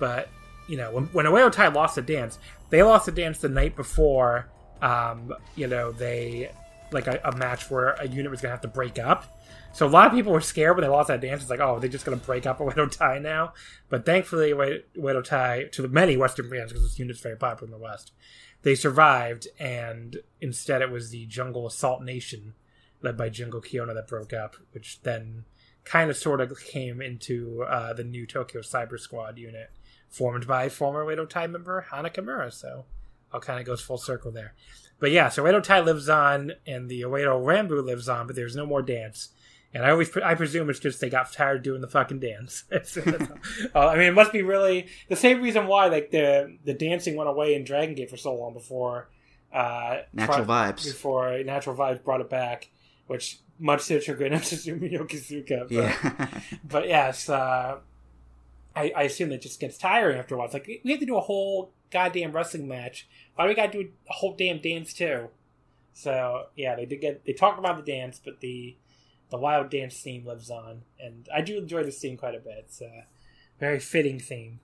But you know when when Tai lost the dance, they lost the dance the night before. Um, you know they like a, a match where a unit was gonna have to break up. So a lot of people were scared when they lost that dance. It's like, oh, they're just to break up a <laughs> Oedo Tai now. But thankfully, Wi- Oedo Tai, to many Western fans, because this unit's very popular in the West, they survived, and instead it was the Jungle Assault Nation, led by Jungle Kyona, that broke up, which then kind of sort of came into uh, the new Tokyo Cyber Squad unit, formed by former Oedo Tai member Hana Kimura. So all kind of goes full circle there. But yeah, so Oedo Tai lives on, and the Oedo Rambu lives on, but there's no more dance. And I always, I presume it's just they got tired doing the fucking dance. <laughs> uh, I mean, it must be really the same reason why like the the dancing went away in Dragon Gate for so long before uh, Natural pro- Vibes. before Natural Vibes brought it back, which much to the chagrin of <laughs> Susumu Yokosuka. But, Yeah. <laughs> but yes, uh, I, I assume that just gets tiring after a while. It's like we have to do a whole goddamn wrestling match. Why do we got to do a whole damn dance too? So yeah, they did get they talked about the dance, but the the wild dance theme lives on, and I do enjoy this theme quite a bit. It's a very fitting theme.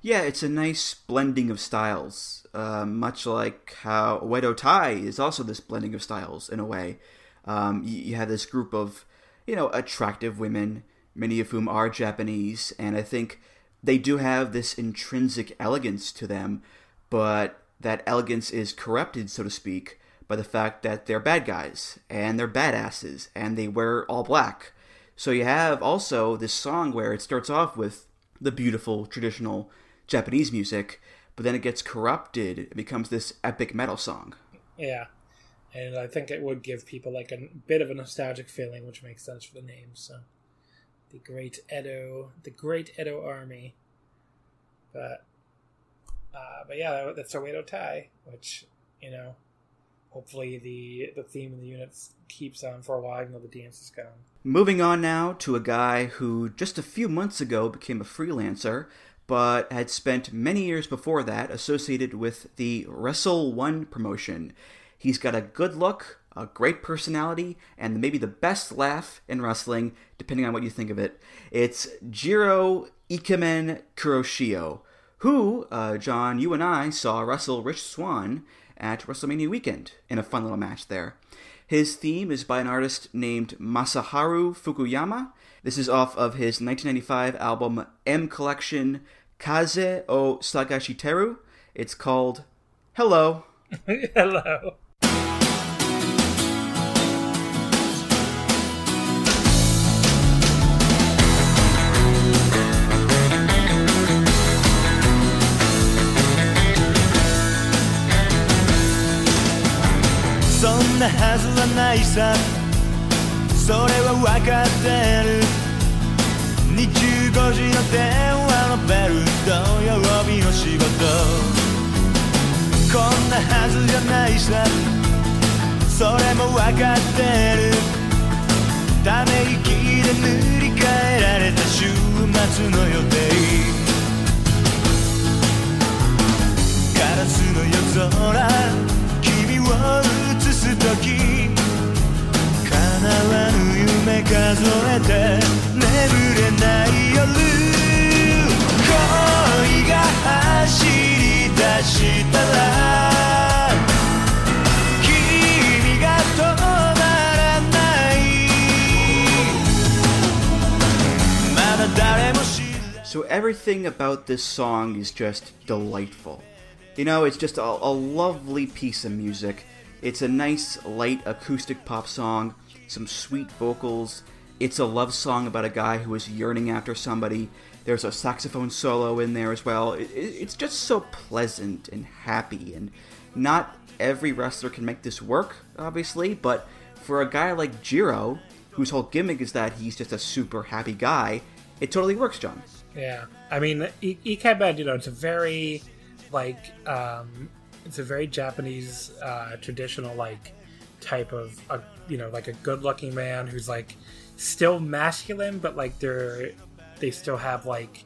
Yeah, it's a nice blending of styles, uh, much like how Oedo Tai is also this blending of styles in a way. Um, you, you have this group of, you know, attractive women, many of whom are Japanese, and I think they do have this intrinsic elegance to them, but that elegance is corrupted, so to speak, by the fact that they're bad guys and they're badasses and they wear all black. So you have also this song where it starts off with the beautiful traditional Japanese music, but then it gets corrupted. It becomes this epic metal song. Yeah, and I think it would give people like a bit of a nostalgic feeling, which makes sense for the name. So, the Great Edo, the Great Edo Army. But, uh, but yeah, that, that's Oedo Tai, which you know, hopefully the the theme of the units keeps on for a while, even though the dance is gone. Moving on now to a guy who just a few months ago became a freelancer, but had spent many years before that associated with the Wrestle One promotion. He's got a good look, a great personality, and maybe the best laugh in wrestling, depending on what you think of it. It's Jiro Ikemen Kuroshio, who, uh, John, you and I saw wrestle Rich Swann at WrestleMania weekend in a fun little match there. His theme is by an artist named Masaharu Fukuyama. This is off of his 1995 album M Collection Kaze o Sagashiteru. It's called Hello. <laughs> Hello. はずはないさ。それは分かってる。25時の電話のベル土曜日の仕事。こんなはずじゃないさ。それも分かってる。ため息で塗り替えられた週末の予定。ガラスの夜空君をす時叶わぬ夢数えて眠れない夜恋が走り出したら君が止まらないまだ誰も知らない So everything about this song is just delightful. You know, it's just a, a lovely piece of music. It's a nice, light acoustic pop song, some sweet vocals. It's a love song about a guy who is yearning after somebody. There's a saxophone solo in there as well. It, it, it's just so pleasant and happy, and not every wrestler can make this work, obviously, but for a guy like Jiro, whose whole gimmick is that he's just a super happy guy, it totally works, John. Yeah, I mean, I- Ikemen, you know, it's a very like um, it's a very Japanese uh, traditional like type of a, you know like a good-looking man who's like still masculine, but like they're they still have like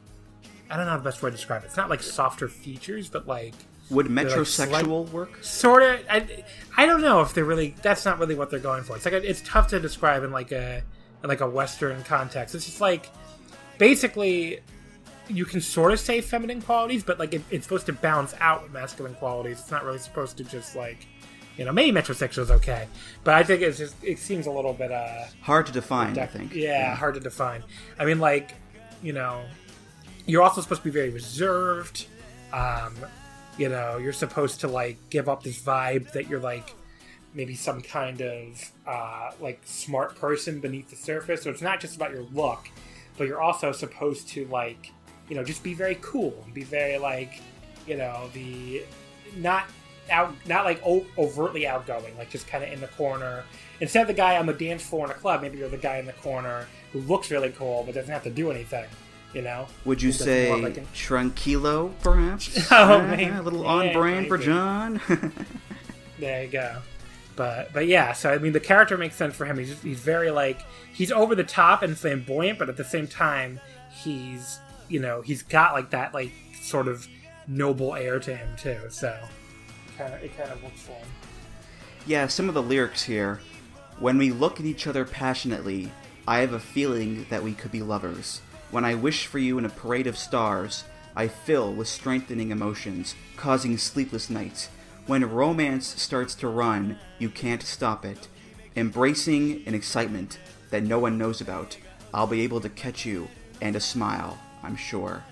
I don't know the best way to describe it. It's not like softer features, but like Would like metrosexual work? sort of. I, I don't know if they're really. That's not really what they're going for. It's like it's tough to describe in like a in like a Western context. It's just like basically you can sort of say feminine qualities, but like it, it's supposed to balance out with masculine qualities. It's not really supposed to just like you know maybe metrosexual is okay, but I think it's just it seems a little bit uh Hard to define, I think. Yeah, hard to define. I mean, like, you know, you're also supposed to be very reserved. Um, you know, you're supposed to like give up this vibe that you're like maybe some kind of uh, like smart person beneath the surface. So it's not just about your look, but you're also supposed to like, you know, just be very cool and be very like, you know, the not out, not like o- overtly outgoing, like just kind of in the corner. Instead of the guy on the dance floor in a club, maybe you're the guy in the corner who looks really cool but doesn't have to do anything. You know? Would you say like an- tranquilo, perhaps? <laughs> Oh, Uh, maybe. a little Yeah, on brand for. John. <laughs> There you go. But but yeah, so I mean the character makes sense for him. He's he's very like he's over the top and flamboyant, but at the same time he's you know he's got like that like sort of noble air to him too. So kind of it kind of works for him. yeah, some of the lyrics here. When we look at each other passionately, I have a feeling that we could be lovers. When I wish for you in a parade of stars, I fill with strengthening emotions, causing sleepless nights. When romance starts to run, you can't stop it. Embracing an excitement that no one knows about, I'll be able to catch you and a smile, I'm sure.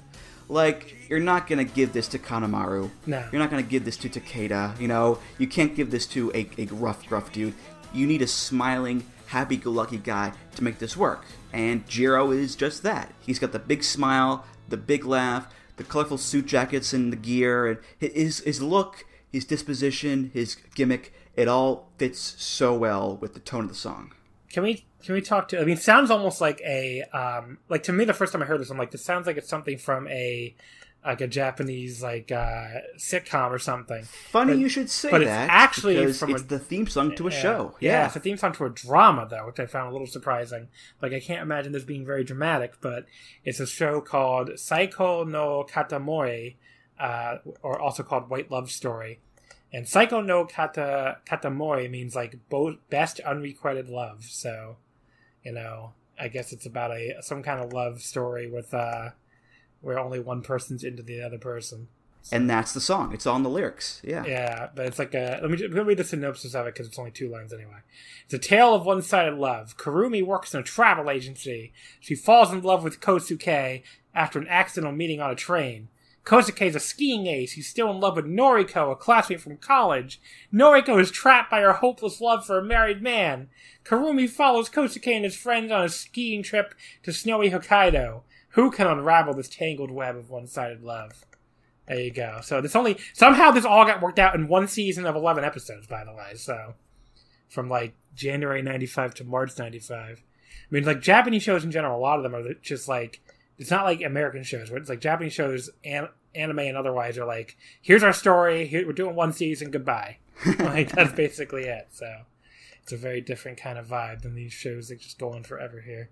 Like, you're not gonna give this to Kanemaru. No. You're not gonna give this to Takeda, you know? You can't give this to a, a rough, gruff dude. You need a smiling, happy go lucky guy to make this work. And Jiro is just that. He's got the big smile, the big laugh, the colorful suit jackets and the gear, and his, his look, his disposition, his gimmick, it all fits so well with the tone of the song. Can we can we talk to? I mean, it sounds almost like a um like to me the first time I heard this, I'm like, this sounds like it's something from a like a Japanese like uh sitcom or something. Funny But- you should say but it's that. actually because from a- it's the theme song to a show. Yeah. Yeah. it's a theme song to a drama though, which I found a little surprising. Like I can't imagine this being very dramatic, but it's a show called Saiko no Kataomoi, uh, or also called White Love Story. And Saiko no Kata Kataomoi means like both best unrequited love. So, you know, I guess it's about a some kind of love story with uh where only one person's into the other person. and that's the song. It's on the lyrics. Yeah. Yeah, but it's like a. Let me, let me read the synopsis of it because it's only two lines anyway. It's a tale of one sided love. Karumi works in a travel agency. She falls in love with Kosuke after an accidental meeting on a train. Kosuke is a skiing ace. He's still in love with Noriko, a classmate from college. Noriko is trapped by her hopeless love for a married man. Karumi follows Kosuke and his friends on a skiing trip to snowy Hokkaido. Who can unravel this tangled web of one sided love? There you go. So this only somehow this all got worked out in one season of eleven episodes, by the way. So from like January ninety five to March ninety five. I mean, like Japanese shows in general, a lot of them are just like it's not like American shows where it's like Japanese shows, an- anime and otherwise, are like here's our story, here, we're doing one season, goodbye. <laughs> like that's <laughs> basically it. So it's a very different kind of vibe than these shows that just go on forever here.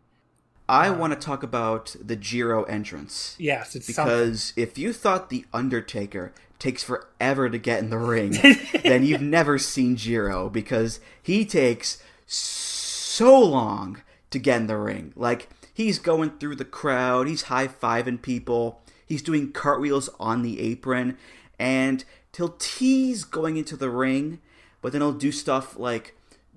I um, want to talk about the Jiro entrance. Yes, it's something. Because if you thought The Undertaker takes forever to get in the ring, <laughs> then you've never seen Jiro because he takes so long to get in the ring. Like, he's going through the crowd, he's high fiving people, he's doing cartwheels on the apron, and tease going into the ring, but then he'll do stuff like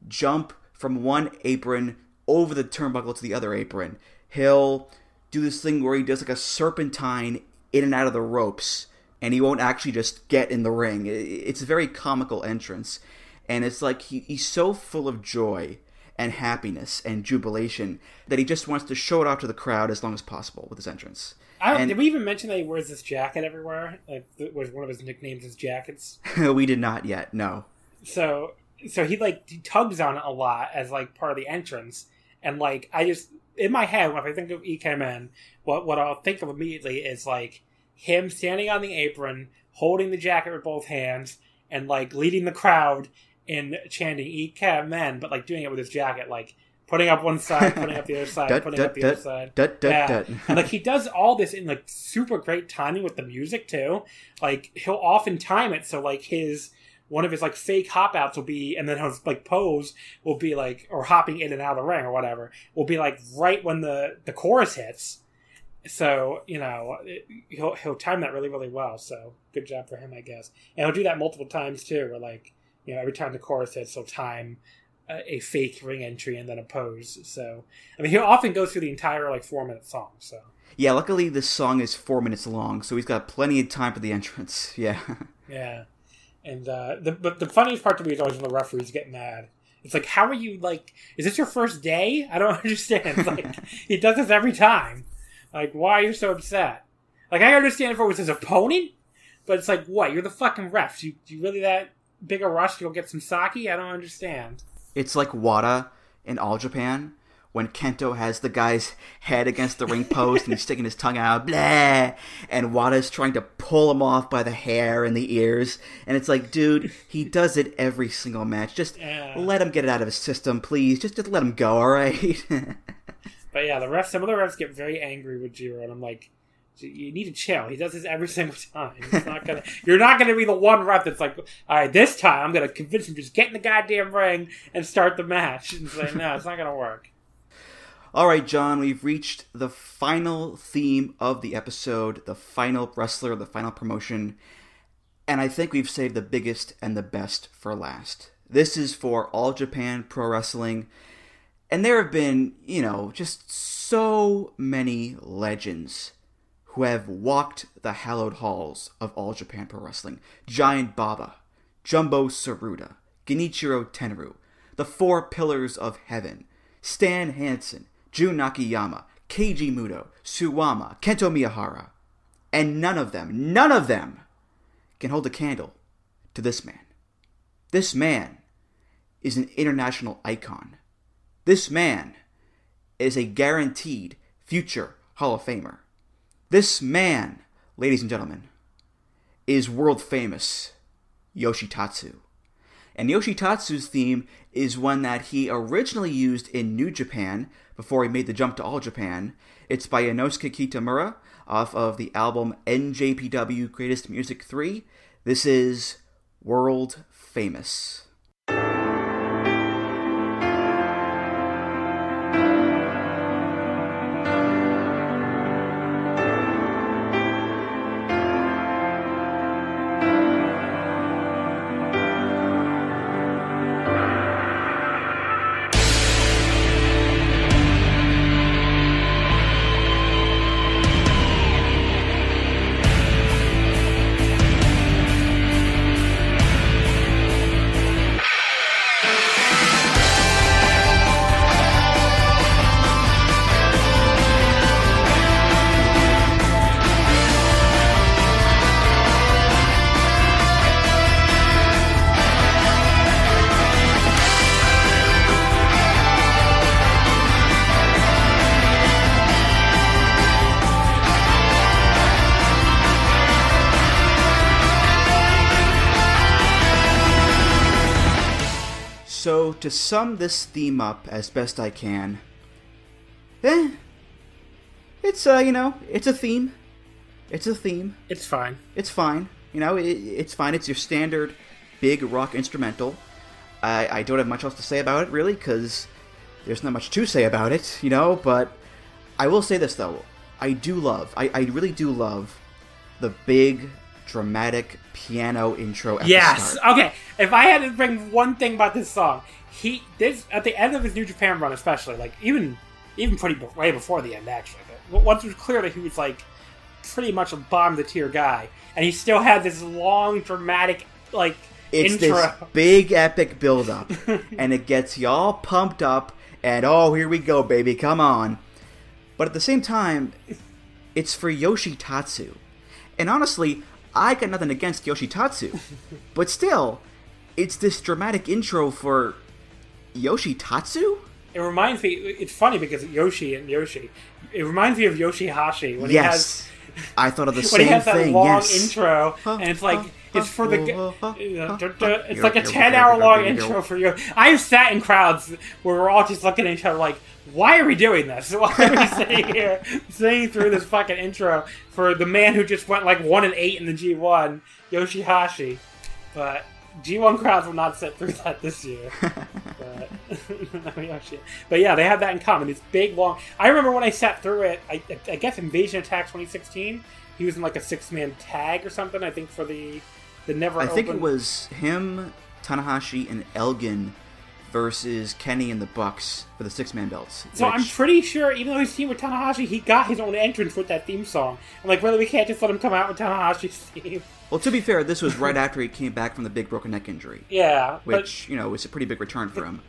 jump from one apron over the turnbuckle to the other apron. He'll do this thing where he does like a serpentine in and out of the ropes, and he won't actually just get in the ring. It's a very comical entrance, and it's like he, he's so full of joy and happiness and jubilation that he just wants to show it off to the crowd as long as possible with his entrance. I don't, and- did we even mention that he wears this jacket everywhere? Like, was one of his nicknames his jackets? <laughs> we did not yet, no. so so he like he tugs on it a lot as like part of the entrance and like i just in my head when i think of Ikemen what what i'll think of immediately is like him standing on the apron holding the jacket with both hands and like leading the crowd in chanting Ikemen but like doing it with his jacket like putting up one side putting up the other <laughs> side putting up the other side yeah. and like he does all this in like super great timing with the music too. Like he'll often time it so like his one of his like fake hop outs will be and then his like pose will be like or hopping in and out of the ring or whatever will be like right when the the chorus hits. So you know it, he'll he'll time that really really well. So good job for him, I guess. And he'll do that multiple times too. Where like you know every time the chorus hits, he'll time a, a fake ring entry and then a pose. So I mean, he'll often go through the entire like four minute song. So Yeah, luckily this song is four minutes long, so he's got plenty of time for the entrance. <laughs> Yeah. yeah, and uh, the but the funniest part to me is always when the referees get mad. It's like, how are you like? Is this your first day? <laughs> I don't understand. It's like <laughs> he does this every time. Like, why are you so upset? Like, I understand if it was his opponent, But it's like, what? You're the fucking refs. You you really that big a rush to go get some sake? I don't understand. It's like Wada in All Japan when Kento has the guy's head against the ring <laughs> post and he's sticking his tongue out, blah, and Wada's trying to pull him off by the hair and the ears, and it's like, dude, he <laughs> does it every single match. Just Yeah. let him get it out of his system, please. Just just let him go, all right? <laughs> But yeah, the refs. Some of the refs get very angry with Jiro, and I'm like, you need to chill. He does this every <laughs> single time. It's not gonna. you're not gonna be the one ref that's like, all right, this time I'm gonna convince him to just get in the goddamn ring and start the match. And say, no, it's not gonna work. <laughs> All right, John, we've reached the final theme of the episode, the final wrestler, the final promotion, and I think we've saved the biggest and the best for last. This is for All Japan Pro Wrestling, and there have been, you know, just so many legends who have walked the hallowed halls of All Japan Pro Wrestling. Giant Baba, Jumbo Tsuruta, Genichiro Tenryu, the Four Pillars of Heaven, Stan Hansen, Jun Akiyama, Keiji Muto, Suwama, Kento Miyahara. And none of them, none of them can hold a candle to this man. This man is an international icon. This man is a guaranteed future Hall of Famer. This man, ladies and gentlemen, is world famous Yoshitatsu. And Yoshitatsu's theme is one that he originally used in New Japan before he made the jump to All Japan. It's by Yonosuke Kitamura off of the album NJPW Greatest Music 3. This is World Famous. Sum this theme up as best I can, eh, it's, uh, you know, it's a theme. It's a theme. It's fine. It's fine. You know, it, it's fine. It's your standard big rock instrumental. I, I don't have much else to say about it, really, because there's not much to say about it, you know, but I will say this, though. I do love, I, I really do love the big, dramatic piano intro Yes. Okay. If I had to bring one thing about this song, he this at the end of his New Japan run, especially like even even pretty be- way before the end actually. But once it was clear that he was like pretty much a bottom of the tier guy, and he still had this long dramatic like It's intro. this big epic build up, <laughs> and it gets y'all pumped up, and oh, here we go, baby, come on. But at the same time, it's for Yoshitatsu. And honestly, I got nothing against Yoshitatsu. <laughs> but still, it's this dramatic intro for Yoshitatsu? It reminds me. It's funny because Yoshi and Yoshi. It reminds me of Yoshihashi when he has <laughs> I thought of the <laughs> when same he has that thing. long yes. intro, and it's like <laughs> it's for the huh, huh, you know, huh, duh, huh. duh, it's like a ten go, hour here we go, long here we go. intro for you. I've sat in crowds where we're all just looking at each other like, why are we doing this? Why are we sitting here sitting through this fucking intro for the man who just went like one and eight in the G one, Yoshihashi? But G one crowds will not sit through that this year. <laughs> but, <laughs> oh, Yoshi. but yeah, they have that in common. It's big, long. I remember when I sat through it. I, I guess Invasion Attack 2016. He was in like a six man tag or something. I think for the the never. I think it was him, Tanahashi, and Elgin versus Kenny and the Bucks for the six man belts. So I'm pretty sure, even though he's team with Tanahashi, he got his own entrance with that theme song. I'm like, really, we can't just let him come out with Tanahashi's <laughs> theme. Well, to be fair, this was right after he came back from the big broken neck injury, Yeah, which you know was a pretty big return for him.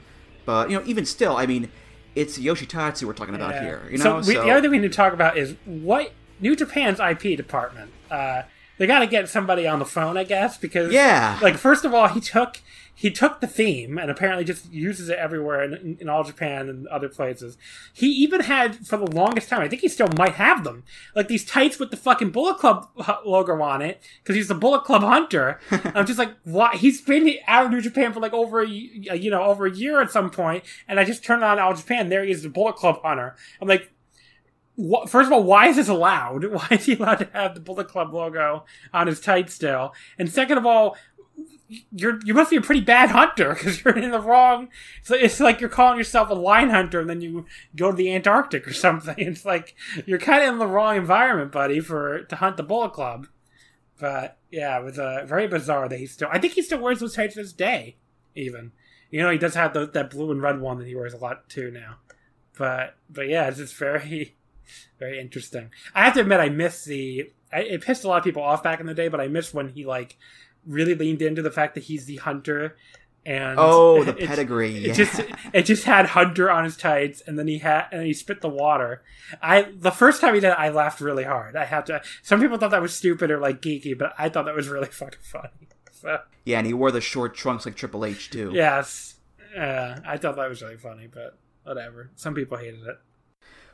But you know, even still, I mean, it's Yoshitatsu we're talking about Yeah. here. You so, know, we, the other thing we need to talk about is what New Japan's IP department. Uh, they got to get somebody on the phone, I guess, because Yeah. like first of all, he took he took the theme and apparently just uses it everywhere in, in all Japan and other places. He even had for the longest time, I think he still might have them, like these tights with the fucking Bullet Club logo on it because he's the Bullet Club hunter. <laughs> I'm just like, why? He's been out of New Japan for like over a, you know over a year at some point, and I just turned on All Japan. There he is, the Bullet Club hunter. I'm like. What, first of all, why is this allowed? <laughs> Why is he allowed to have the Bullet Club logo on his tights still? And second of all, you're you must be a pretty bad hunter <laughs> because you're in the wrong. It's like, it's like you're calling yourself a line hunter and then you go to the Antarctic or <laughs> something. It's like you're kind of in the wrong environment, buddy, for to hunt the Bullet Club. But yeah, it was uh, very bizarre that he still. I think he still wears those tights to this day. Even you know he does have the, that blue and red one that he wears a lot too now. But but yeah, it's just very <laughs> very interesting. I have to admit, I miss the. It pissed a lot of people off back in the day, but I miss when he like really leaned into the fact that he's the hunter. And Oh, <laughs> the it's- pedigree. It yeah. just it just had hunter on his tights, and then he had and he spit the water. I the first time he did, it, I laughed really hard. I have to. Some people thought that was stupid or like geeky, but I thought that was really <laughs> fucking funny. So yeah, and he wore the short trunks like Triple H too. yes, uh, I thought that was really funny, but whatever. Some people hated it.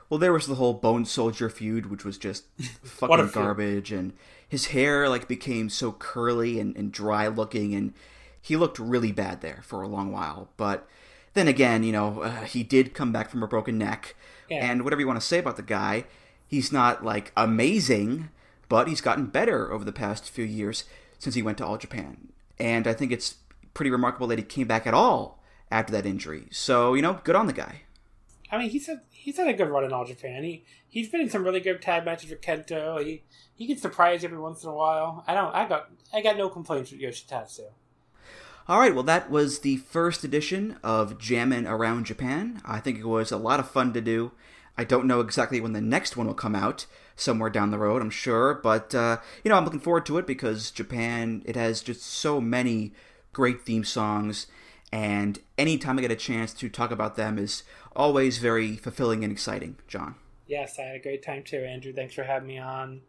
Well, there was the whole Bone Soldier feud, which was just <laughs> fucking garbage, and his hair like became so curly and, and dry looking, and he looked really bad there for a long while. But then again, you know, uh, he did come back from a broken neck, Yeah. and whatever you want to say about the guy, he's not like amazing, but he's gotten better over the past few years since he went to All Japan, and I think it's pretty remarkable that he came back at all after that injury. So you know, good on the guy. I mean, he's had he's had a good run in All Japan. He he's been in some really good tag matches with Kento. He he can surprise every once in a while. I don't. I got I got no complaints with Yoshitatsu. All right, well, that was the first edition of Jammin' Around Japan. I think it was a lot of fun to do. I don't know exactly when the next one will come out, somewhere down the road, I'm sure, but, uh, you know, I'm looking forward to it because Japan, it has just so many great theme songs, and anytime I get a chance to talk about them is always very fulfilling and exciting, John. Yes, I had a great time too, Andrew. Thanks for having me on.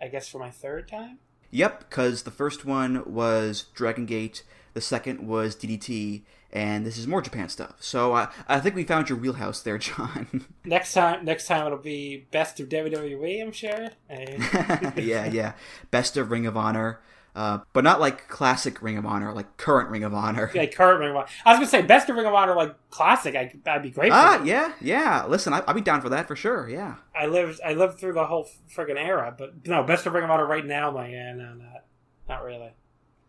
I guess for my third time. Yep, because the first one was Dragon Gate, the second was DDT, and this is more Japan stuff. So uh, I think we found your wheelhouse there, John. <laughs> Next time, next time it'll be best of WWE. I'm sure. <laughs> Yeah, yeah. Best of Ring of Honor, uh, but not like classic Ring of Honor, like current Ring of Honor. yeah, current Ring of Honor. I was gonna say best of Ring of Honor, like classic. I, I'd be great. Ah, yeah, yeah. Listen, I, I'll be down for that for sure. Yeah. I lived I lived through the whole friggin' era, but no, best of Ring of Honor right now. I'm like, yeah, no, not not really.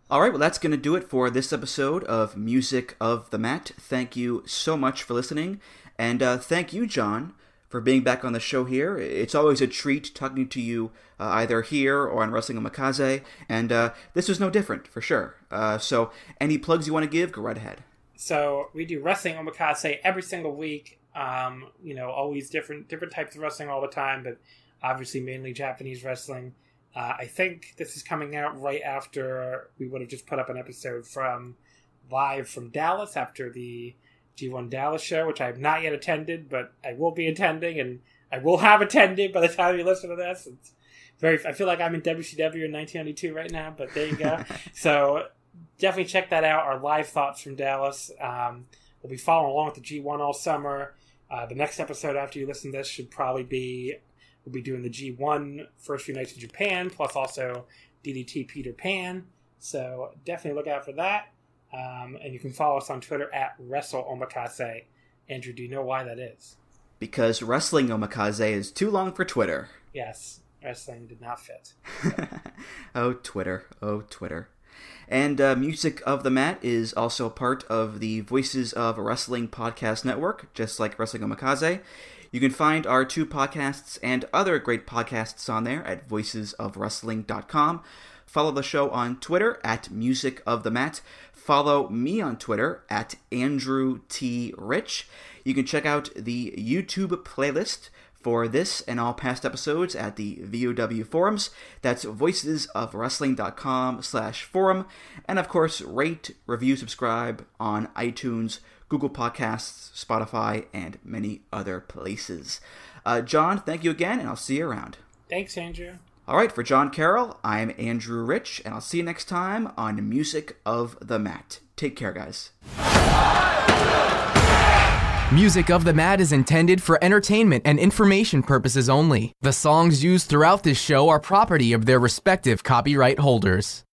All right, well, that's going to do it for this episode of Music of the Mat. Thank you so much for listening. And uh, thank you, John, for being back on the show here. It's always a treat talking to you uh, either here or on Wrestling Omakase. And uh, this was no different, for sure. Uh, so, any plugs you want to give, go right ahead. So we do wrestling omakase every single week. Um, you know, always different different types of wrestling all the time, but obviously mainly Japanese wrestling. Uh, I think this is coming out right after we would have just put up an episode from live from Dallas after the G1 Dallas show, which I have not yet attended, but I will be attending, and I will have attended by the time you listen to this. It's very. I feel like I'm in WCW in 1992 right now, but there you go. <laughs> so definitely check that out. Our live thoughts from Dallas. Um, we'll be following along with the G1 all summer. Uh, the next episode after you listen to this should probably be we'll be doing the G1 first few nights in Japan, plus also DDT Peter Pan. So definitely look out for that. Um, and you can follow us on Twitter at Wrestle Omakase. Andrew, do you know why that is? Because Wrestling Omakase is too long for Twitter. Yes, wrestling did not fit. <laughs> oh, Twitter. Oh, Twitter. And uh, Music of the Mat is also part of the Voices of Wrestling podcast network, just like Wrestling Omakase. You can find our two podcasts and other great podcasts on there at voicesofwrestling.com. Follow the show on Twitter at Music of the Mat. Follow me on Twitter at Andrew T. Rich. You can check out the YouTube playlist for this and all past episodes at the VOW forums. That's voicesofwrestling.com slash forum. And of course, rate, review, subscribe on iTunes, Google Podcasts, Spotify, and many other places. Uh, John, thank you again, and I'll see you around. Thanks, Andrew. All right, for John Carroll, I'm Andrew Rich, and I'll see you next time on Music of the Mat. Take care, guys. Music of the Mat is intended for entertainment and information purposes only. The songs used throughout this show are property of their respective copyright holders.